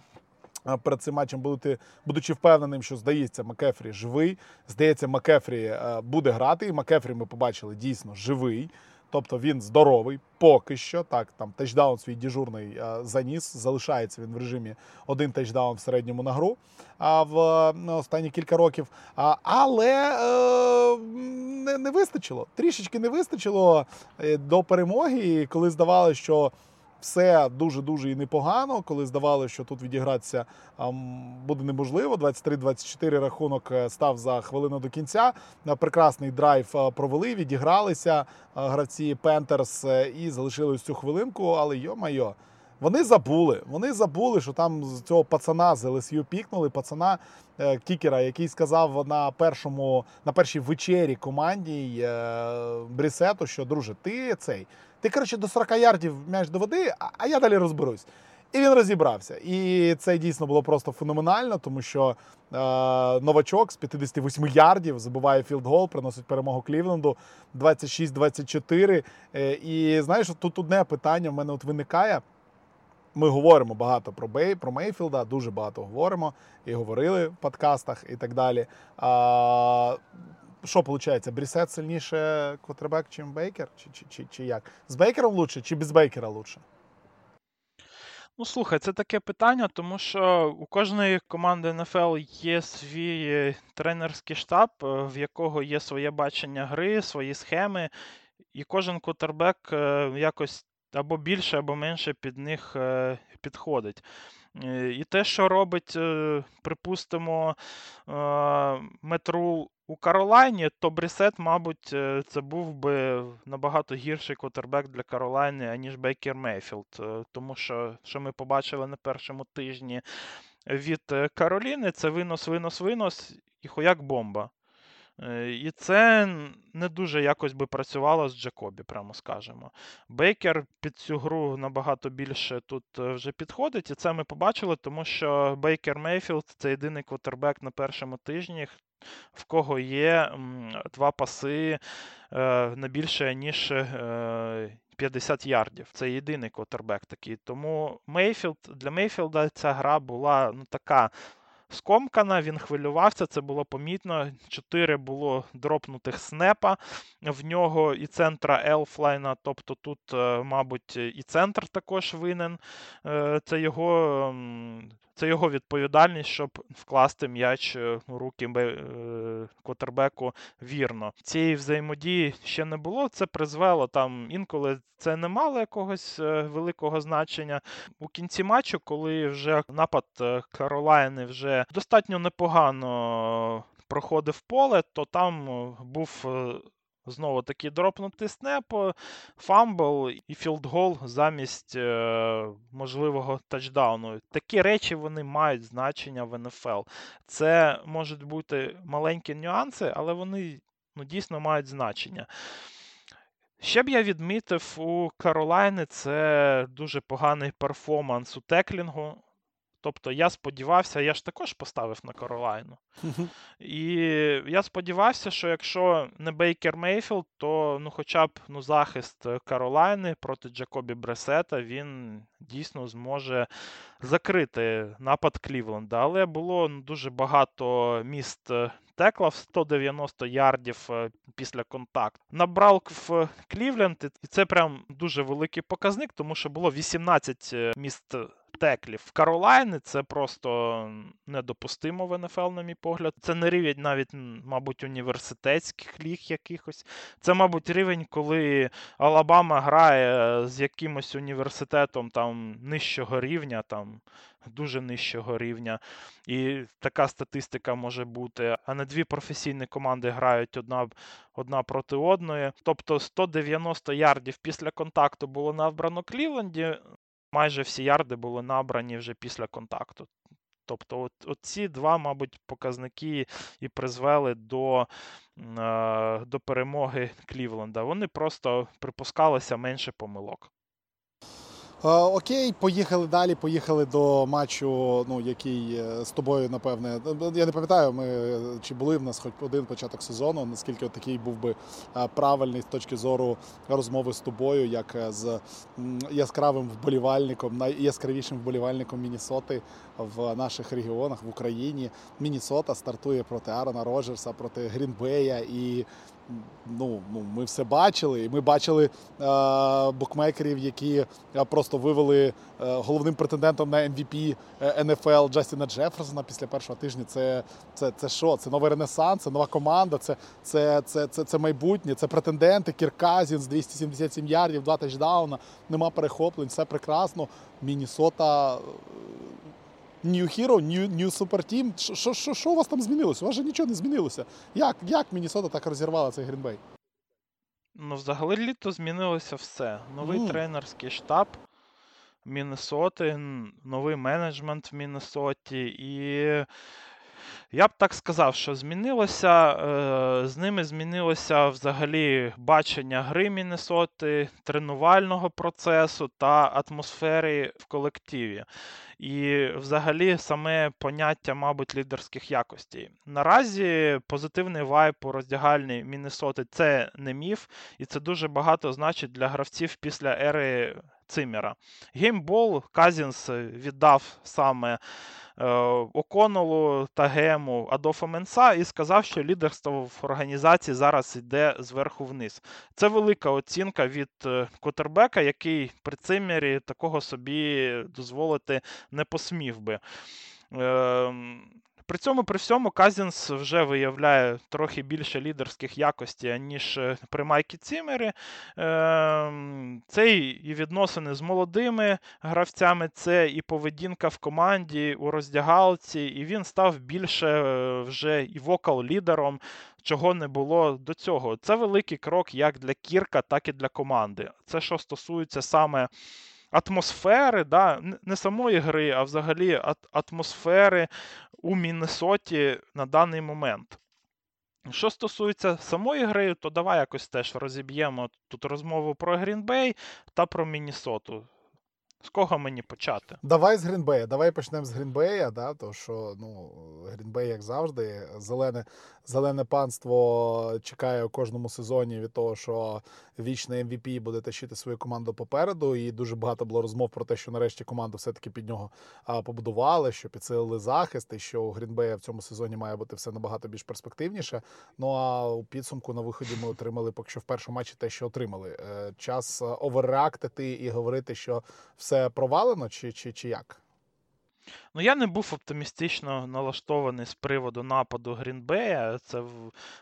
перед цим матчем, будучи, будучи впевненим, що здається, Макефрі живий. Здається, Макефрі е, буде грати. І Макефрі ми побачили дійсно живий. Тобто він здоровий поки що. Так, там тачдаун свій діжурний е, заніс. Залишається він в режимі один тачдаун в середньому на гру а в ну, останні кілька років. А, Але е, не, не вистачило. Трішечки не вистачило до перемоги, коли здавалося, що все дуже-дуже і непогано, коли здавали, що тут відігратися буде неможливо. 23-24 рахунок е, став за хвилину до кінця. Е, прекрасний драйв е, провели, відігралися гравці Пентерс і залишили ось цю хвилинку. Але йо-майо, вони забули. Вони забули, що там з цього пацана з ЛСЮ пікнули. Пацана кікера, який сказав на першому на першій вечері команді Брісету, що друже, ти цей. Ти, коротше, до 40 ярдів м'яч доводи, а я далі розберусь. І він розібрався. І це дійсно було просто феноменально, тому що е, новачок з 58 ярдів забиває філдгол, приносить перемогу Клівленду 26-24. Е, і знаєш, тут одне питання в мене от виникає. Ми говоримо багато про Бей, про Мейфілда, дуже багато говоримо і говорили в подкастах і так далі. А, що виходить? Брісет сильніше квотербек, чим Бейкер? Чи, чи, чи, чи як? З Бейкером лучше, чи без Бейкера лучше? Ну, слухай, це таке питання, тому що у кожної команди НФЛ є свій е, тренерський штаб, е, в якого є своє бачення гри, свої схеми, і кожен квотербек е, якось або більше, або менше під них підходить. І те, що робить, припустимо, Метт Рул у Каролайні, то Брісет, мабуть, е, це був би набагато гірший квотербек для Каролайни, аніж Бейкер Мейфілд. Е, тому що, що ми побачили на першому тижні від е, Кароліни, це винос, винос, винос і хуяк бомба. І це не дуже якось би працювало з Джакобі, прямо скажемо. Бейкер під цю гру набагато більше тут вже підходить, і це ми побачили, тому що Бейкер Мейфілд це єдиний квотербек на першому тижні, в кого є два паси е, не більше, ніж 50 ярдів. Це єдиний квотербек такий. Тому Мейфілд для Мейфілда ця гра була ну, така скомкана, він хвилювався, це було помітно. Чотири було дропнутих снепа в нього і центра Елфлайна. Тобто тут, е, мабуть, і центр також винен. Е, це його це його відповідальність, щоб вкласти м'яч е, у руки квотербеку вірно. Цієї взаємодії ще не було. Це призвело там інколи це не мало якогось великого значення. У кінці матчу, коли вже напад Каролайни вже достатньо непогано проходив поле, то там е, був е, знову таки дропнутий снеп, фамбл і філдгол замість е, можливого тачдауну. Такі речі вони мають значення в НФЛ. Це можуть бути маленькі нюанси, але вони ну, дійсно мають значення. Ще б я відмітив у Каролайни це дуже поганий перформанс у теклінгу. Тобто я сподівався, я ж також поставив на Каролайну. І я сподівався, що якщо не Бейкер Мейфілд, то ну, хоча б ну, захист Каролайни проти Джакобі Бресета він дійсно зможе закрити напад Клівленда. Але було ну, дуже багато missed tackle ів 190 ярдів е, після контакту. Набрав в Клівленд, і це прям дуже великий показник, тому що було 18 е, missed теклів. Каролайни це просто недопустимо в НФЛ, на мій погляд. Це не рівень навіть, мабуть, університетських ліг якихось. Це, мабуть, рівень, коли Алабама грає з якимось університетом там нижчого рівня, там дуже нижчого рівня. І така статистика може бути. А не дві професійні команди грають одна одна проти одної. Тобто 190 ярдів після контакту було набрано Клівленді майже всі ярди були набрані вже після контакту. Тобто, от, от ці два, мабуть, показники і призвели до е, до перемоги Клівленда. Вони просто припускалися менше помилок. Е, окей, поїхали далі. Поїхали до матчу, ну який е, з тобою, напевне. Я не пам'ятаю, ми чи були в нас хоч один початок сезону, наскільки такий був би е, правильний з точки зору розмови з тобою, як з яскравим вболівальником, найяскравішим вболівальником Мінісоти в наших регіонах в Україні. Мінісота стартує проти Арона Роджерса, проти Грінбея і ну, ну, ми все бачили. І ми бачили е, букмекерів, які е, просто вивели е, головним претендентом на MVP НФЛ е, Джастіна Джеферсона після першого тижня. Це це, це що? Це новий ренесанс, це нова команда, це це, це, це, це майбутнє, це претенденти. Кірказін з 277 ярдів, два тачдауна, нема перехоплень, все прекрасно. Мінісота New Hero, New New Super Team. Що що, що у вас там змінилося? У вас же нічого не змінилося. Як як Міннесота так розірвала цей Грінбей? Ну, взагалі літо змінилося все. Новий mm. тренерський штаб Міннесоти, новий менеджмент в Міннесоті і. Я б так сказав, що змінилося. Е, з ними змінилося взагалі бачення гри Міннесоти, тренувального процесу та атмосфери в колективі. І, взагалі, саме поняття, мабуть, лідерських якостей. Наразі позитивний вайб у роздягальні Міннесоти це не міф, і це дуже багато значить для гравців після ери Цимера. Геймбол Казінс віддав саме. Е, Оконолу та Гему Адофа Менса і сказав, що лідерство в організації зараз йде зверху вниз. Це велика оцінка від е, Котербека, який при цимірі такого собі дозволити не посмів би. При цьому при всьому Казінс вже виявляє трохи більше лідерських якостей, ніж е, при Майкі Цімері. Ем, це і відносини з молодими гравцями, це і поведінка в команді у роздягалці, і він став більше е, вже і вокал-лідером, чого не було до цього. Це великий крок як для Кірка, так і для команди. Це що стосується саме атмосфери, да, не самої гри, а взагалі атмосфери у Міннесоті на даний момент. Що стосується самої гри, то давай якось теж розіб'ємо тут розмову про Грінбей та про Міннесоту. З кого мені почати? Давай з Грінбея. Давай почнемо з Грінбея, да, то що ну, Грінбей, як завжди, зелене зелене панство чекає у кожному сезоні від того, що вічний MVP буде тащити свою команду попереду. І дуже багато було розмов про те, що нарешті команду все-таки під нього побудували, що підсилили захист, і що у Грінбея в цьому сезоні має бути все набагато більш перспективніше. Ну а у підсумку на виході ми отримали поки що в першому матчі те, що отримали. Е, час оверреактити і говорити, що все провалено, чи, чи, чи як? Ну, я не був оптимістично налаштований з приводу нападу Грінбея. Це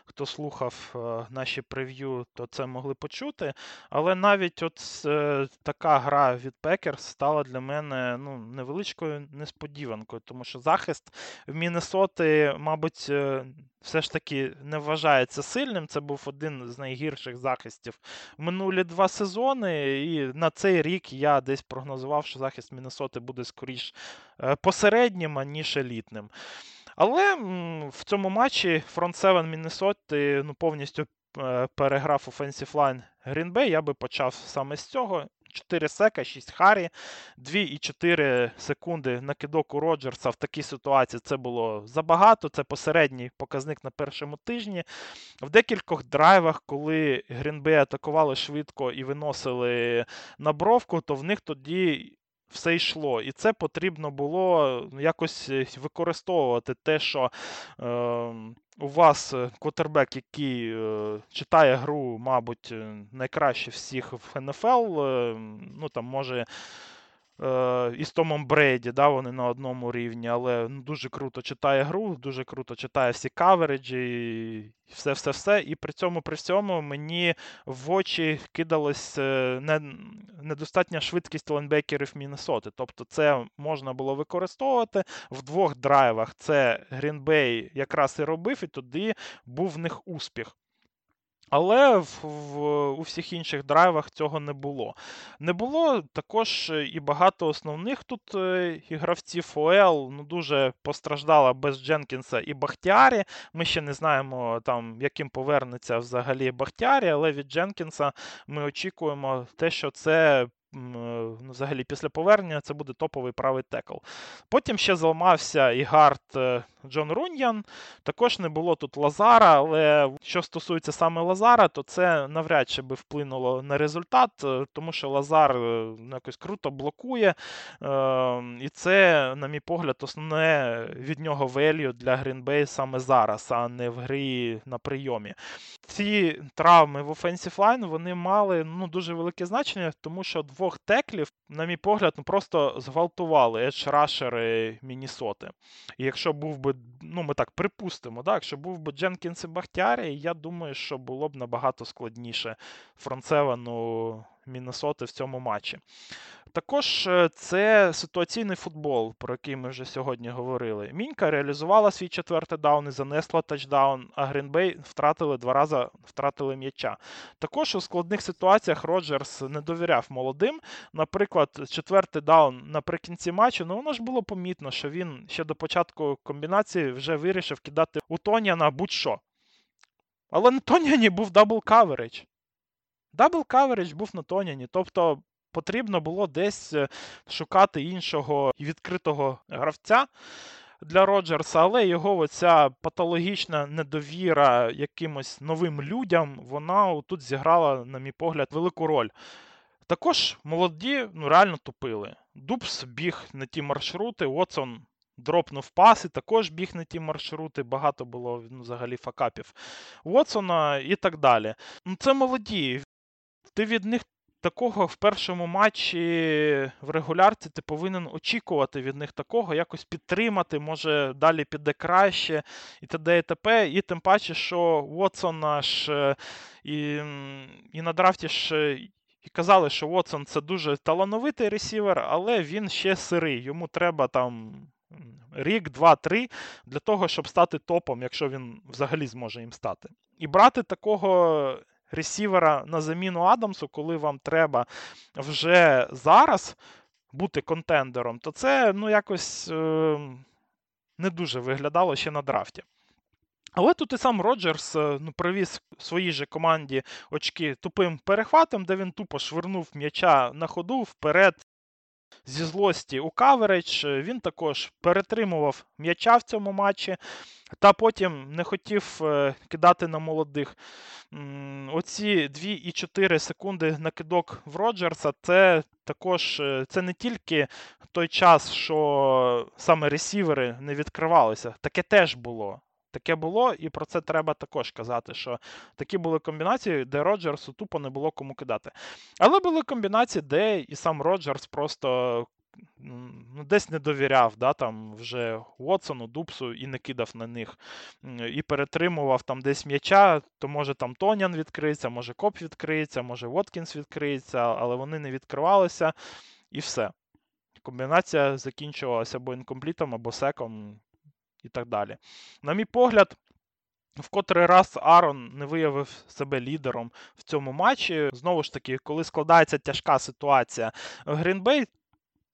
хто слухав е, наші прев'ю, то це могли почути. Але навіть от е, така гра від Пекерс стала для мене ну, невеличкою несподіванкою, тому що захист в Міннесоти, мабуть, е, все ж таки не вважається сильним. Це був один з найгірших захистів минулі два сезони. І на цей рік я десь прогнозував, що захист Міннесоти буде скоріш посереднім, аніж елітним. Але в цьому матчі фронт 7 Міннесоти ну, повністю е, переграв Offensive Line Green. Я би почав саме з цього. 4 сека, 6 Харі, 2,4 секунди на кидок Роджерса в такій ситуації це було забагато. Це посередній показник на першому тижні. В декількох драйвах, коли Грінбей атакували швидко і виносили на бровку, то в них тоді все йшло. І це потрібно було якось е, використовувати те, що е, у вас е, квотербек, який е, читає гру, мабуть, е, найкраще всіх в НФЛ, е, ну там може е, із Томом Брейді, да, вони на одному рівні, але ну, дуже круто читає гру, дуже круто читає всі кавереджі, все-все-все. І при цьому при всьому мені в очі кидалась е, не, недостатня швидкість лайнбекерів Міннесоти. Тобто це можна було використовувати в двох драйвах. Це Грінбей якраз і робив, і тоді був в них успіх. Але в, в, у всіх інших драйвах цього не було. Не було також і багато основних тут е, і гравців ОЛ ну, дуже постраждала без Дженкінса і Бахтіарі. Ми ще не знаємо, там, яким повернеться взагалі Бахтіарі, але від Дженкінса ми очікуємо те, що це Е, ну, взагалі після повернення це буде топовий правий текл. Потім ще зламався і гард е, Джон Руньян. Також не було тут Лазара, але що стосується саме Лазара, то це навряд чи би вплинуло на результат, е, тому що Лазар ну, якось круто блокує. І це, на мій погляд, основне від нього велію для Грінбей саме зараз, а не в грі на прийомі. Ці травми в Offensive Line вони мали ну, дуже велике значення, тому що двох теклів, на мій погляд, ну просто зґвалтували едж-рашери Мінісоти. І якщо був би, ну ми так припустимо, так, якщо був би Дженкінс і Бахтярі, я думаю, що було б набагато складніше фронцевану Міннесоти в цьому матчі. Також е, це ситуаційний футбол, про який ми вже сьогодні говорили. Мінька реалізувала свій четвертий даун і занесла тачдаун, а Грінбей втратили два рази втратили м'яча. Також у складних ситуаціях Роджерс не довіряв молодим. Наприклад, четвертий даун наприкінці матчу, ну воно ж було помітно, що він ще до початку комбінації вже вирішив кидати у Тоняна будь-що. Але на Тоняні був double coverage. Double coverage був на Тоняні. Тобто потрібно було десь е, шукати іншого відкритого гравця. Для Роджерса, але його оця патологічна недовіра якимось новим людям, вона тут зіграла, на мій погляд, велику роль. Також молоді ну, реально тупили. Дубс біг не ті маршрути, Уотсон дропнув паси, також біг не ті маршрути, багато було ну, взагалі факапів Уотсона і так далі. Ну, Це молоді. Ти від них такого в першому матчі в регулярці ти повинен очікувати від них такого, якось підтримати, може далі піде краще і т.д. і т.п. І тим паче, що Уотсон наш е, і і на драфті ж. І казали, що Уотсон це дуже талановитий ресівер, але він ще сирий. Йому треба там рік, два, три для того, щоб стати топом, якщо він взагалі зможе їм стати. І брати такого ресівера на заміну Адамсу, коли вам треба вже зараз бути контендером, то це ну, якось е, не дуже виглядало ще на драфті. Але тут і сам Роджерс е, ну, привіз своїй же команді очки тупим перехватом, де він тупо швирнув м'яча на ходу вперед. Зі злості у кавередж, він також перетримував м'яча в цьому матчі, та потім не хотів е, кидати на молодих. Оці 2,4 секунди накидок в Роджерса це також е, це не тільки той час, що саме ресівери не відкривалися, таке теж було. Таке було, і про це треба також казати, що такі були комбінації, де Роджерсу тупо не було кому кидати. Але були комбінації, де і сам Роджерс просто ну, десь не довіряв да, там вже Уотсону, Дупсу і не кидав на них. І перетримував там десь м'яча, то може там Тонян відкриється, може Коп відкриється, може Воткінс відкриється, але вони не відкривалися і все. Комбінація закінчувалася або інкомплітом, або секом і так далі. На мій погляд, в котрий раз Арон не виявив себе лідером в цьому матчі. Знову ж таки, коли складається тяжка ситуація в Грінбей,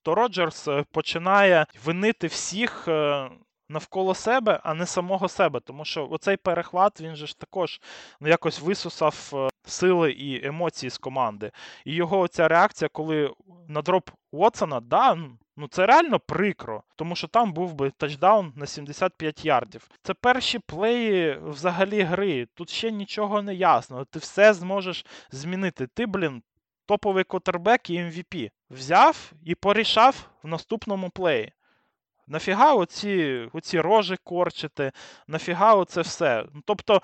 то Роджерс е, починає винити всіх е, навколо себе, а не самого себе. Тому що оцей перехват він же ж також ну, якось висосав е, сили і емоції з команди. І його ця реакція, коли на дроп Уотсона, да, ну це реально прикро, тому що там був би тачдаун на 75 ярдів. Це перші плеї взагалі гри. Тут ще нічого не ясно. Ти все зможеш змінити. Ти, блін, топовий котербек і MVP. Ем Взяв і порішав в наступному плеї. Нафіга оці оці рожі корчити, нафіга оце все. Ну, Тобто,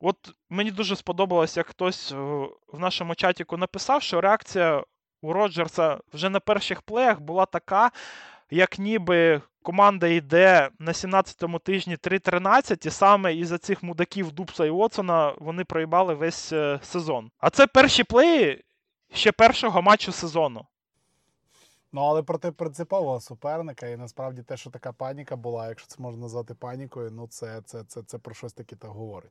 от мені дуже сподобалось, як хтось в нашому чаті написав, що реакція у Роджерса вже на перших плеях була така, як ніби команда йде на 17-му тижні 3-13, і саме із-за цих мудаків Дубса і Уотсона вони проїбали весь е, сезон. А це перші плеї ще першого матчу сезону. Ну, але проти принципового суперника, і насправді те, що така паніка була, якщо це можна назвати панікою, ну це це, це, це про щось таке так говорить.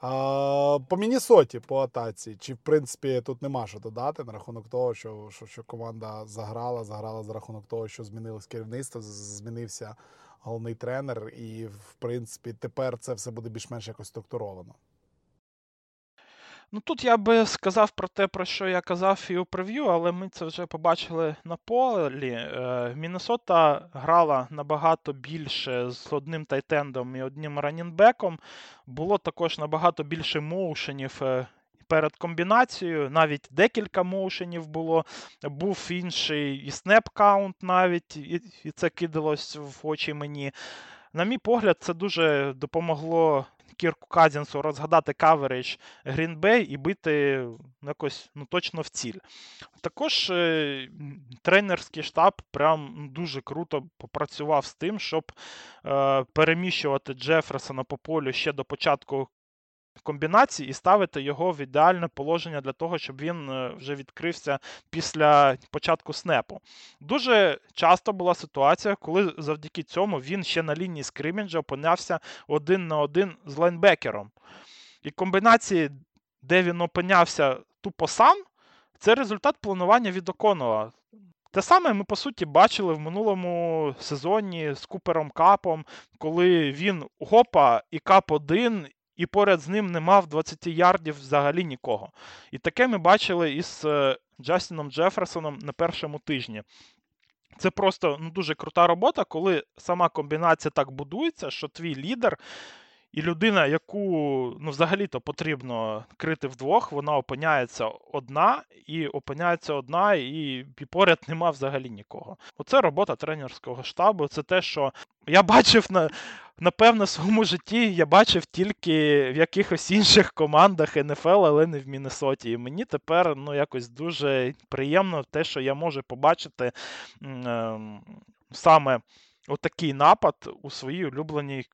А, По Мінісоті, по атаці, чи в принципі тут нема що додати на рахунок того, що що, що команда заграла, заграла за рахунок того, що змінилось керівництво, змінився головний тренер, і в принципі тепер це все буде більш-менш якось структуровано. Ну тут я би сказав про те, про що я казав і у прев'ю, але ми це вже побачили на полі. Е, Міннесота грала набагато більше з одним тайтендом і одним ранінбеком. Було також набагато більше моушенів. Е, перед комбінацією, навіть декілька моушенів було, був інший і snap count навіть, і, і це кидалось в очі мені. На мій погляд, це дуже допомогло Кірку Казінсу розгадати каверидж Грінбей і бити ну, якось ну, точно в ціль. Також е, тренерський штаб прям дуже круто попрацював з тим, щоб е, переміщувати Джеферсона по полю ще до початку комбінації і ставити його в ідеальне положення для того, щоб він е, вже відкрився після початку снепу. Дуже часто була ситуація, коли завдяки цьому він ще на лінії скримінджа опинявся один на один з лайнбекером. І комбінації, де він опинявся тупо сам, це результат планування від Оконова. Те саме ми, по суті, бачили в минулому сезоні з Купером Капом, коли він гопа і Кап 1 і поряд з ним не мав 20 ярдів взагалі нікого. І таке ми бачили із е, Джастіном Джеферсоном на першому тижні. Це просто ну, дуже крута робота, коли сама комбінація так будується, що твій лідер і людина, яку ну, взагалі-то потрібно крити вдвох, вона опиняється одна, і опиняється одна, і, і поряд нема взагалі нікого. Оце робота тренерського штабу. Це те, що я бачив на. Напевно, в своєму житті я бачив тільки в якихось інших командах НФЛ, але не в Міннесоті. І мені тепер ну, якось дуже приємно те, що я можу побачити е, саме отакий напад у своїй улюбленій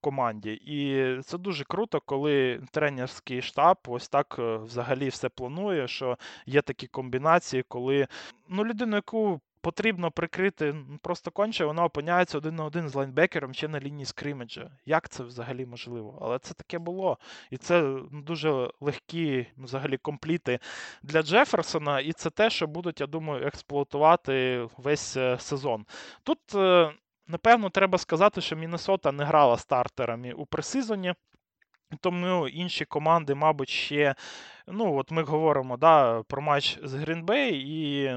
команді. І це дуже круто, коли тренерський штаб ось так е, взагалі все планує, що є такі комбінації, коли ну, людину, яку потрібно прикрити ну, просто конче, вона опиняється один на один з лайнбекером ще на лінії скримеджа. Як це взагалі можливо? Але це таке було. І це ну, дуже легкі взагалі компліти для Джеферсона, і це те, що будуть, я думаю, експлуатувати весь е, сезон. Тут. Е, Напевно, треба сказати, що Міннесота не грала стартерами у пресизоні. Тому інші команди, мабуть, ще. Ну, от ми говоримо да, про матч з Грінбей, і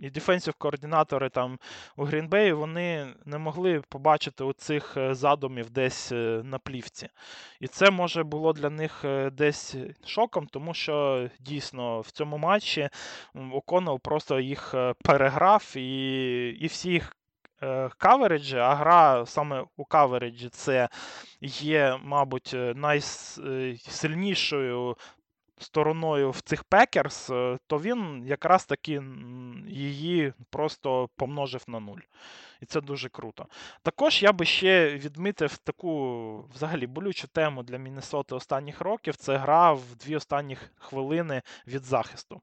і дефенсів координатори там у Грінбеї вони не могли побачити оцих е, задумів десь е, на плівці. І це може було для них е, десь шоком, тому що дійсно в цьому матчі Оконел просто їх переграв, і, і всі їх кавереджі, а гра саме у кавереджі це є, мабуть, е, найсильнішою стороною в цих пекерс, то він якраз таки її просто помножив на нуль. І це дуже круто. Також я би ще відмітив таку взагалі болючу тему для Міннесоти останніх років це гра в дві останні хвилини від захисту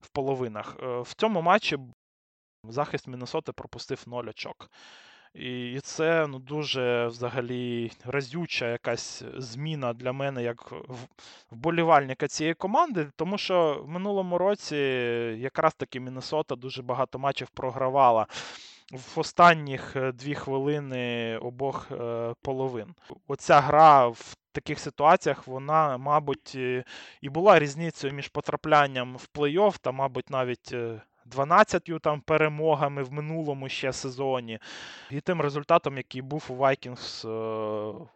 в половинах. Е, в цьому матчі захист Міннесоти пропустив 0 очок. І це ну, дуже взагалі разюча якась зміна для мене як вболівальника цієї команди, тому що в минулому році якраз таки Міннесота дуже багато матчів програвала в останніх е, дві хвилини обох е, половин. Оця гра в таких ситуаціях, вона, мабуть, і була різницею між потраплянням в плей-офф та, мабуть, навіть. Е, 12 там перемогами в минулому ще сезоні, і тим результатом, який був у Вайкінгс е,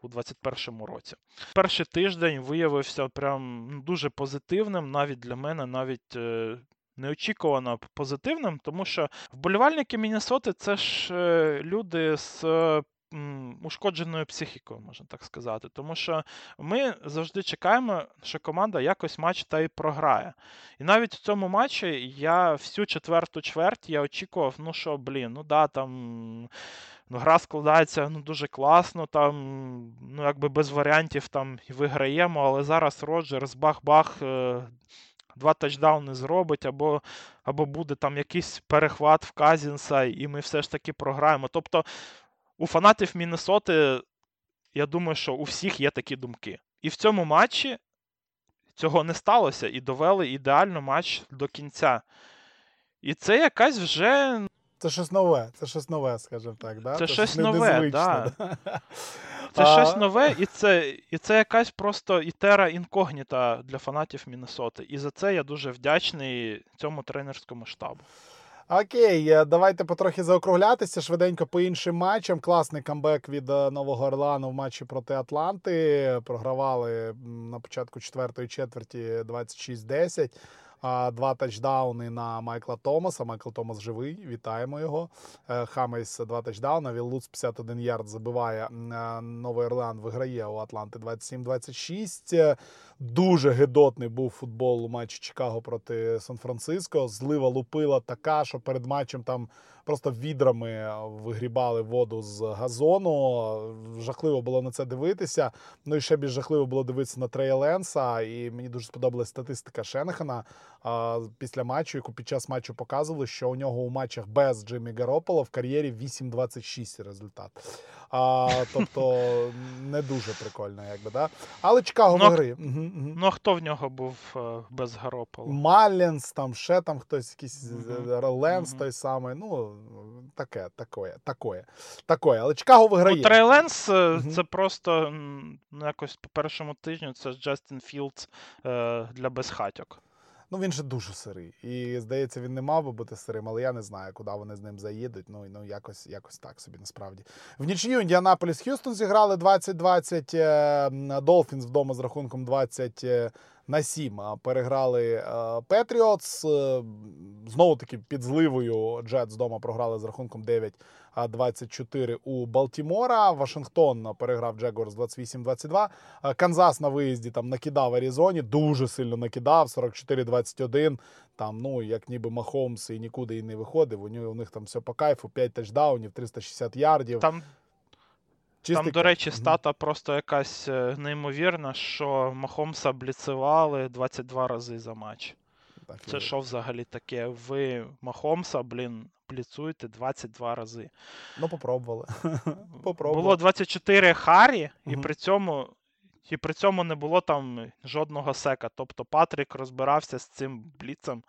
у 2021 році. Перший тиждень виявився прям ну, дуже позитивним, навіть для мене, навіть. Е, неочікувано позитивним, тому що вболівальники Міннесоти це ж е, люди з ушкодженою психікою, можна так сказати. Тому що ми завжди чекаємо, що команда якось матч та й програє. І навіть в цьому матчі я всю четверту чверть я очікував, ну що, блін, ну да, там. Ну, Гра складається ну, дуже класно, там, ну, якби без варіантів там виграємо, але зараз Роджерс бах-бах, е, два тачдауни зробить, або або буде там якийсь перехват в Казінса, і ми все ж таки програємо. Тобто у фанатів Міннесоти, я думаю, що у всіх є такі думки. І в цьому матчі цього не сталося, і довели ідеально матч до кінця. І це якась вже. Це щось нове, це щось нове, скажімо так. да? Це, це щось нове, да. Це а... щось нове, і це і це якась просто ітера інкогніта для фанатів Міннесоти. І за це я дуже вдячний цьому тренерському штабу. Окей, е, давайте потрохи заокруглятися швиденько по іншим матчам. Класний камбек від е, Нового Орлеану в матчі проти Атланти. Програвали на початку четвертої четверті 26-10. Два тачдауни на Майкла Томаса. Майкл Томас живий. Вітаємо його. Е, Джеймейс два тачдауна. Віл Луц 51 ярд забиває. Новий Орлеан виграє у Атланти 27-26. Дуже гидотний був футбол у матчі Чикаго проти Сан-Франциско. Злива лупила така, що перед матчем там просто відрами вигрібали воду з газону. Жахливо було на це дивитися. Ну і ще більш жахливо було дивитися на Трея Ленса. І мені дуже сподобалась статистика Шенахана після матчу, яку під час матчу показували, що у нього у матчах без Джиммі Гаропола в кар'єрі 8-26 результат. А, Тобто не дуже прикольно, якби да. Але Чикаго ну, виграє. Угу, угу. Ну а хто в нього був е, без Гаропола? Маллінс, там ще там хтось якийсь угу. Ленс угу. той самий. Ну, таке, таке, таке. таке. Але Чикаго виграє. Ну, Трей Ленс угу. це просто ну, якось по першому тижню це Джастін Філдс е, для безхатьок. Ну він же дуже сирий. І здається, він не мав би бути сирим, але я не знаю, куди вони з ним заїдуть. Ну ну якось якось так собі насправді. В нічию Індіанаполіс Х'юстон зіграли 20-20. Долфінс вдома з рахунком 20 е, на 7. Переграли Петріотс. Е, Знову таки під зливою Джетс вдома програли з рахунком 9 24 у Балтімора. Вашингтон переграв Джегуарс 28-22. Канзас на виїзді там накидав Аризоні, дуже сильно накидав. 44-21. Там, ну, як ніби Махомс і нікуди і не виходив. У них, у них там все по кайфу, 5 тачдаунів, 360 ярдів. Там Чистий Там, до речі, стата просто якась е, неймовірна, що Махомса бліцевали 22 рази за матч. Так, Це що взагалі таке? Ви Махомса, блін, бліцуєте 22 рази. Ну, попробували. [LAUGHS] попробували. Було 24 hurry, угу. і при цьому і при цьому не було там жодного сека. Тобто Патрік розбирався з цим бліцем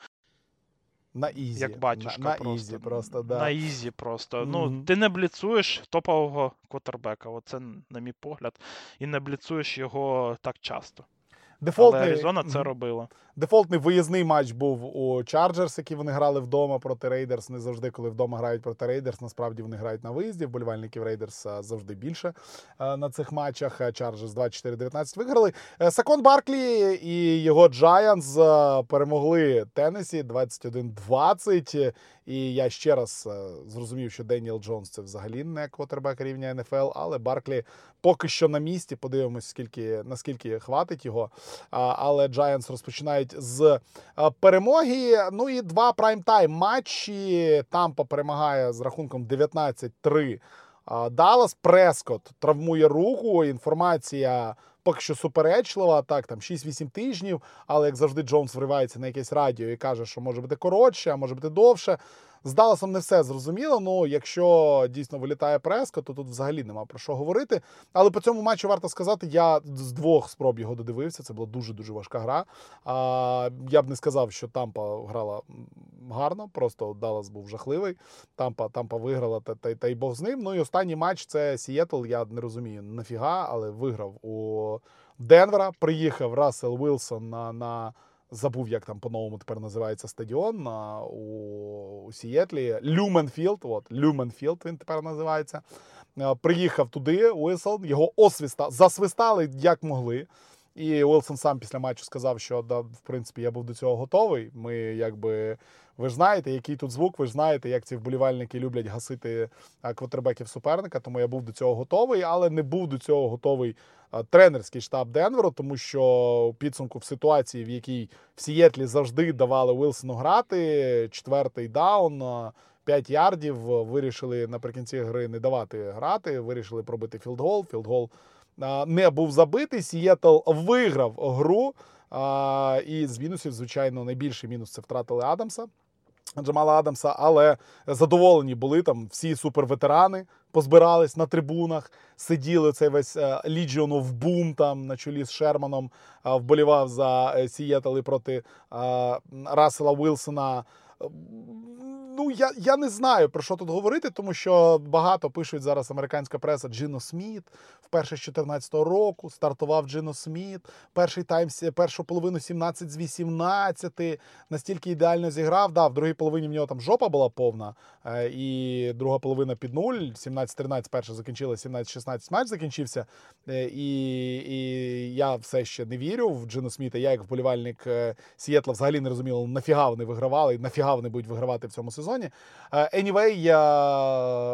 На easy. Як батюшка на, на просто. easy просто, да. На easy просто. Ну, ти не бліцуєш топового квотербека, оце, на мій погляд, і не бліцуєш його так часто. Але Дефолтний, Аризона це Мгм. робила. Дефолтний виїзний матч був у Чарджерс, які вони грали вдома проти Рейдерс. Не завжди, коли вдома грають проти Рейдерс, насправді вони грають на виїзді. Вболівальників Рейдерс завжди більше на цих матчах. Чарджерс 24-19 виграли. Е, Сакон Барклі і його а, перемогли Теннесі 21-20. І я ще раз е, зрозумів, що Деніел Джонс це взагалі не квотербек рівня НФЛ, але Барклі поки що на місці. Подивимось, скільки наскільки хватить його. Але Giants розпочинають з перемоги. Ну і два прайм-тайм матчі. Тампа перемагає з рахунком 19-3. А, Даллас Прескот травмує руку. Інформація поки що суперечлива. Так, там 6-8 тижнів. Але як завжди, Джонс вривається на якесь радіо і каже, що може бути коротше, а може бути довше. З Далласом не все зрозуміло. Ну, якщо дійсно вилітає преска, то тут взагалі нема про що говорити. Але по цьому матчу варто сказати, я з двох спроб його додивився. Це була дуже дуже важка гра. А, я б не сказав, що Тампа грала гарно, просто Даллас був жахливий. Тампа, Тампа виграла, та, та, та й Бог з ним. Ну і останній матч це Сієтл. Я не розумію нафіга, але виграв у Денвера. Приїхав Рассел Вілсон на. на Забув, як там по-новому тепер називається стадіон а, у, у Сієтлі. Люмен Філд. От Люмен Філд він тепер називається. Приїхав туди, Уилсон, його освіста засвистали як могли. І Уилсон сам після матчу сказав, що да, в принципі я був до цього готовий. Ми якби. Ви ж знаєте, який тут звук, ви ж знаєте, як ці вболівальники люблять гасити квотербеків суперника, тому я був до цього готовий, але не був до цього готовий тренерський штаб Денверу, тому що у підсумку в ситуації, в якій в Сієтлі завжди давали Уилсону грати, четвертий даун. а, 5 ярдів вирішили наприкінці гри не давати грати. Вирішили пробити філдгол. Філдгол не був забитий. Сієтл виграв гру. І з мінусів, звичайно, найбільший мінус це втратили Адамса. Джамала Адамса, але задоволені були там всі суперветерани, позбирались на трибунах, сиділи цей весь е, Legion of Boom там на чолі з Шерманом, е, вболівав за Сієтл проти е, Рассела Уілсона. Ну, я, я не знаю про що тут говорити, тому що багато пишуть зараз американська преса Джино Сміт. Вперше з 14-го року стартував Джино Сміт. Перший тайм, першу половину 17 з 18. Настільки ідеально зіграв. Да, в другій половині в нього там жопа була повна. е, І друга половина під нуль. 17-13 перша закінчилася, 17-16 матч закінчився. Е, І, і я все ще не вірю в Джино Сміта. Я, як вболівальник е, Сієтла, взагалі не розумів, нафіга вони вигравали, нафіга вони будуть вигравати в цьому сезоні. Е, Anyway, я...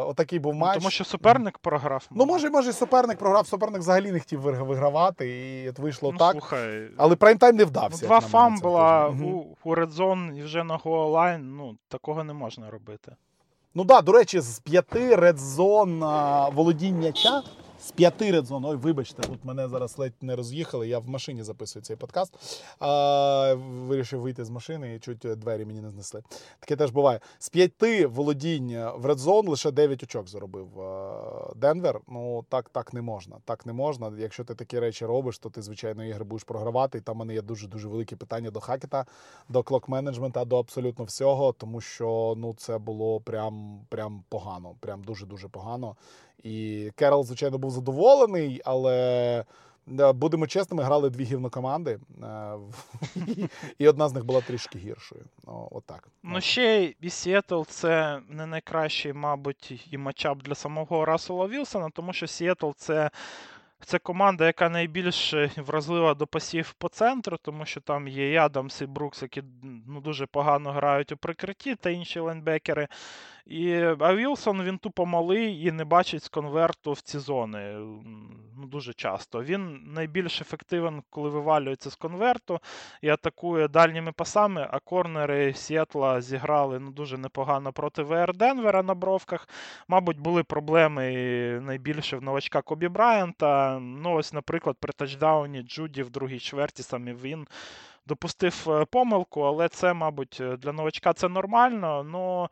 отакий був Ну, матч. тому що суперник програв. Ну, може, може, суперник програв, суперник взагалі не хотів вигравати, і от вийшло Ну, так. слухай, Але прайм-тайм не ну, вдався. два як на фамбла у, у Red Zone і вже на голлайн, ну, такого не можна робити. Ну так, да, до речі, з п'яти редзон володіння. З п'яти редзон, ой, вибачте, тут мене зараз ледь не роз'їхали. Я в машині записую цей подкаст. А, вирішив вийти з машини і чуть двері мені не знесли. Таке теж буває. З п'яти володінь в red zone лише 9 очок заробив Денвер. Ну так, так не можна. Так не можна. Якщо ти такі речі робиш, то ти, звичайно, ігри будеш програвати. І там в мене є дуже дуже великі питання до Хакета, до клок-менеджмента, до абсолютно всього, тому що ну це було прям, прям погано, прям дуже дуже погано. І Керол, звичайно, був задоволений, але. Будемо чесними, грали дві гівнокоманди, е, [LAUGHS] і- одна з них була трішки гіршою. Ну, отак. Ну, ще і Сіетл це не найкращий, мабуть, і matchup для самого Рассела Вілсона, тому що Сіетл це. Це команда, яка найбільш вразлива до пасів по центру, тому що там є і Адамс і Брукс, які ну, дуже погано грають у прикритті, та інші лайнбекери. І, а Вілсон він тупо малий і не бачить з конверту в ці зони ну, дуже часто. Він найбільш ефективен, коли вивалюється з конверту і атакує дальніми пасами, а корнери Сіетла зіграли ну, дуже непогано проти ВР Денвера на бровках. Мабуть, були проблеми найбільше в новачка Кобі Брайанта. Ну, ось, наприклад, при тачдауні Джуді в другій чверті саме він допустив е, помилку, але це, мабуть, е, для новачка це нормально. Ну,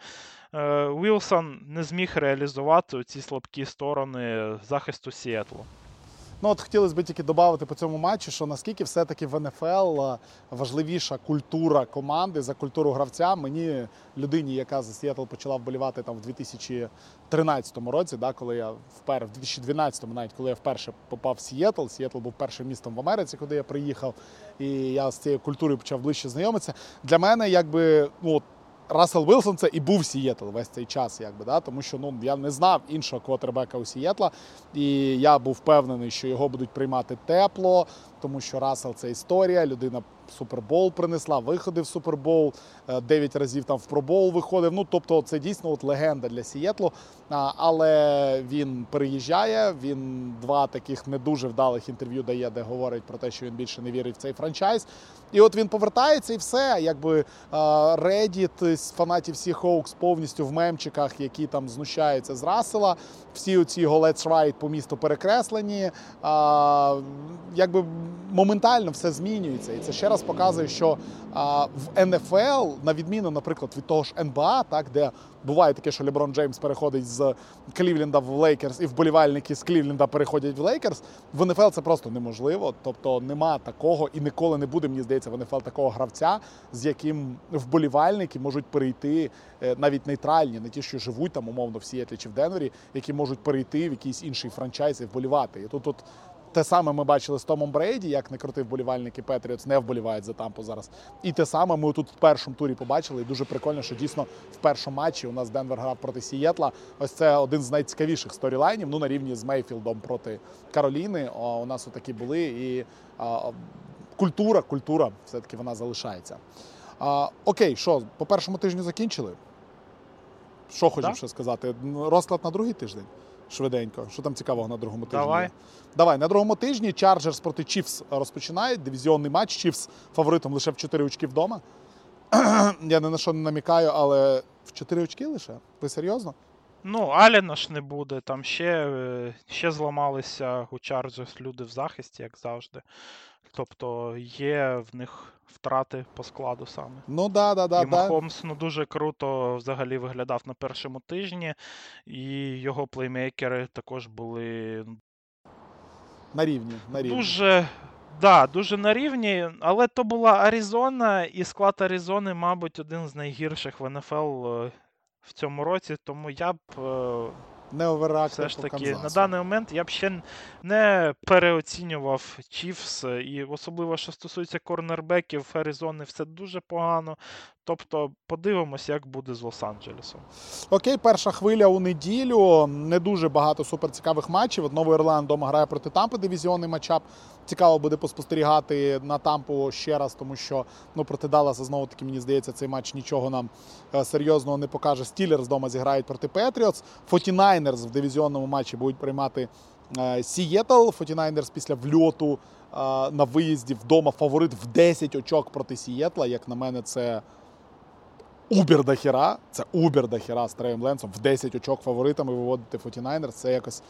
е, Уілсон не зміг реалізувати ці слабкі сторони захисту Сіетлу. Ну от хотілося б тільки додати по цьому матчу, що наскільки все-таки в НФЛ е, важливіша культура команди за культуру гравця. Мені людині, яка за Сіетл почала вболівати там в 2013 році, да, коли я впер, в 2012 навіть коли я вперше попав в Сіетл. Сіетл був першим містом в Америці, куди я приїхав, і я з цією культурою почав ближче знайомитися. Для мене, якби, ну. Рассел Вілсон це і був Сієтл весь цей час, якби да, тому що ну я не знав іншого квотербека у Сієтла, і я був впевнений, що його будуть приймати тепло, тому що Рассел це історія. Людина Супербол принесла, виходи в Супербол, е, 9 разів там в пробол виходив. Ну тобто, це дійсно от легенда для Сієтлу. Але він переїжджає. Він два таких не дуже вдалих інтерв'ю дає, де говорить про те, що він більше не вірить в цей франчайз. І от він повертається, і все. Якби е, Reddit з фанатів всіх Хоукс повністю в мемчиках, які там знущаються з Рассела. Всі оці його Let's Ride по місту перекреслені. Якби моментально все змінюється. І це ще раз показує, що а, в НФЛ, на відміну, наприклад, від того ж НБА, так де буває таке, що Леброн Джеймс переходить з Клівленда в Лейкерс, і вболівальники з Клівленда переходять в Лейкерс. В НФЛ це просто неможливо. Тобто нема такого і ніколи не буде, мені здається, в НФЛ такого гравця, з яким вболівальники можуть перейти е, навіть нейтральні, не ті, що живуть там умовно в Сіетлі чи в Денвері, які можуть перейти в якийсь інший франчайз і вболівати. І тут от те саме ми бачили з Томом Брейді, як не крути вболівальники Петріотс не вболівають за Тампу зараз. І те саме ми тут в першому турі побачили. І дуже прикольно, що дійсно в першому матчі у нас Денвер грав проти Сієтла. Ось це один з найцікавіших сторілайнів. Ну на рівні з Мейфілдом проти Кароліни. О, у нас отакі були. І а, культура, культура все-таки вона залишається. А, окей, що по першому тижню закінчили? Що хочеш ще сказати? Розклад на другий тиждень? Швиденько. Що там цікавого на другому тижні? Давай. Давай, на другому тижні Чарджерс проти Чіфс розпочинають. Дивізіонний матч. Чіфс фаворитом лише в 4 очки вдома. [CLEARS THROAT] Я ні на що не намікаю, але в 4 очки лише? Ви серйозно? Ну, Аліна ж не буде, там ще, е, ще зламалися у Chargers люди в захисті, як завжди. Тобто є в них втрати по складу саме. Ну да, да, да, і да. Махомс ну, дуже круто взагалі виглядав на першому тижні, і його плеймейкери також були ну, На рівні. На рівні. дуже. Да, дуже на рівні, але то була Аризона, і склад Аризони, мабуть, один з найгірших в НФЛ е, в цьому році, тому я б е, Не оверреактив все ж по таки на даний момент я б ще не переоцінював Чіфс, і особливо, що стосується корнербеків Аризони, все дуже погано. Тобто подивимося, як буде з Лос-Анджелесом. Окей, перша хвиля у неділю. Не дуже багато суперцікавих матчів. От Новий Орлеан вдома грає проти Тампи, дивізіонний matchup. Цікаво буде поспостерігати на Тампу ще раз, тому що ну, проти Далласа, знову таки, мені здається, цей матч нічого нам е, серйозного не покаже. Стілерс вдома зіграють проти Петріотс. Фотінайнерс в дивізіонному матчі будуть приймати е, Сієтл. Фотінайнерс після вльоту е, на виїзді вдома фаворит в 10 очок проти Сієтла. Як на мене, це uber дохіра, це uber дохіра з Треєм Ленсом в 10 очок фаворитами виводити 49ers. Це якось,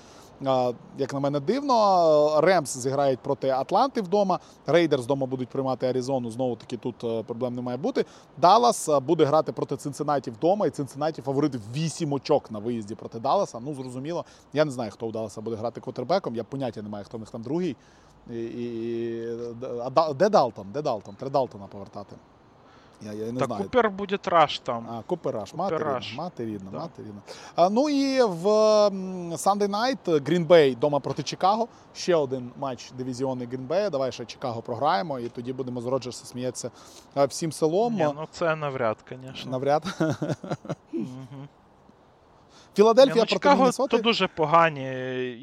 як на мене, дивно. Ремс зіграють проти Атланти вдома. Рейдерс вдома будуть приймати Аризону. Знову таки тут е, проблем не має бути. Даллас е, буде грати проти Цинциннаті вдома, і Цинциннаті фаворит в 8 очок на виїзді проти Далласа. Ну, зрозуміло. Я не знаю, хто у Далласа буде грати квотербеком. Я поняття не маю, хто в них там другий. І, і, а де Далтон? Де Далтон? Треба Далтона повертати. Я, я не Та знаю. Купер буде Раш там. А, Купер мати рідна, мати рідна, Да. мати рідна. А, ну і в Sunday Night Green Bay дома проти Чикаго. Ще один матч дивізіони Green Bay. Давай ще Чикаго програємо, і тоді будемо з Роджерса сміятися всім селом. Ні, ну це навряд, звісно. Навряд. Мгм. [LAUGHS] Філадельфія ну, проти Чикаго Міннесоти. то дуже погані.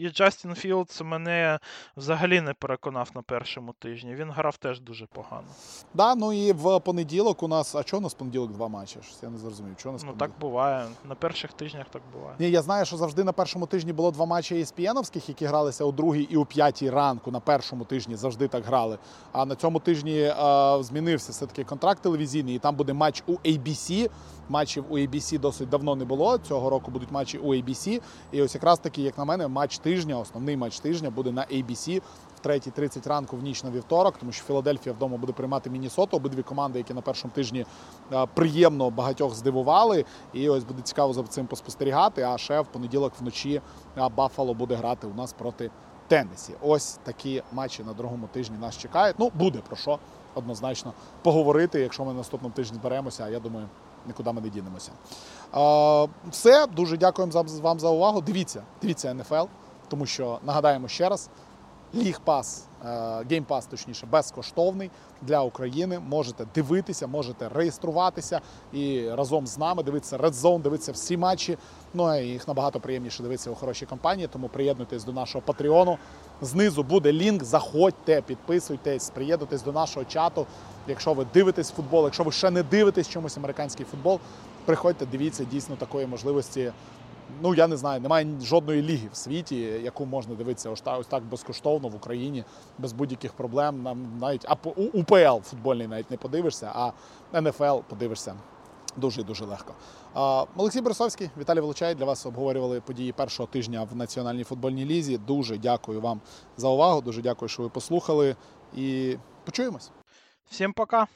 І Джастін Філдс мене взагалі не переконав на першому тижні. Він грав теж дуже погано. Да, ну і в понеділок у нас. А чого у нас в понеділок два матчі? Я не зрозумів. Чого у нас Ну так буває. На перших тижнях так буває. Ні, я знаю, що завжди на першому тижні було два матчі ESPN-овських, які гралися у другій і у п'ятій ранку. На першому тижні завжди так грали. А на цьому тижні е, змінився все-таки контракт телевізійний, і там буде матч у ABC. Матчів у ABC досить давно не було. Цього року будуть матчі у ABC. І ось якраз таки, як на мене, матч тижня, основний матч тижня буде на ABC в 3.30 ранку в ніч на вівторок, тому що Філадельфія вдома буде приймати Міннесоту. Обидві команди, які на першому тижні е, приємно багатьох здивували. І ось буде цікаво за цим поспостерігати. А ще в понеділок вночі е, Баффало буде грати у нас проти Теннессі. Ось такі матчі на другому тижні нас чекають. Ну, буде про що однозначно поговорити, якщо ми наступному тижні зберемося, а я думаю, нікуди ми не дінемося. Все, дуже дякуємо вам за увагу. Дивіться, дивіться НФЛ, тому що нагадаємо ще раз. League Pass, Game Pass, точніше, безкоштовний для України. Можете дивитися, можете реєструватися і разом з нами дивитися Red Zone, дивитися всі матчі. Ну і їх набагато приємніше дивитися у хорошій компанії. Тому приєднуйтесь до нашого Патреону. Знизу буде лінк. Заходьте, підписуйтесь, приєднуйтесь до нашого чату. Якщо ви дивитесь футбол, якщо ви ще не дивитесь чомусь американський футбол, приходьте, дивіться дійсно такої можливості. Ну я не знаю, немає жодної ліги в світі, яку можна дивитися ось так, ось так безкоштовно в Україні, без будь-яких проблем. Нам навіть а УПЛ футбольний навіть не подивишся, а НФЛ подивишся дуже дуже легко. Олексій Борисовський, Віталій Волочай для вас обговорювали події першого тижня в Національній футбольній лізі. Дуже дякую вам за увагу. Дуже дякую, що ви послухали. І почуємось. Всім пока!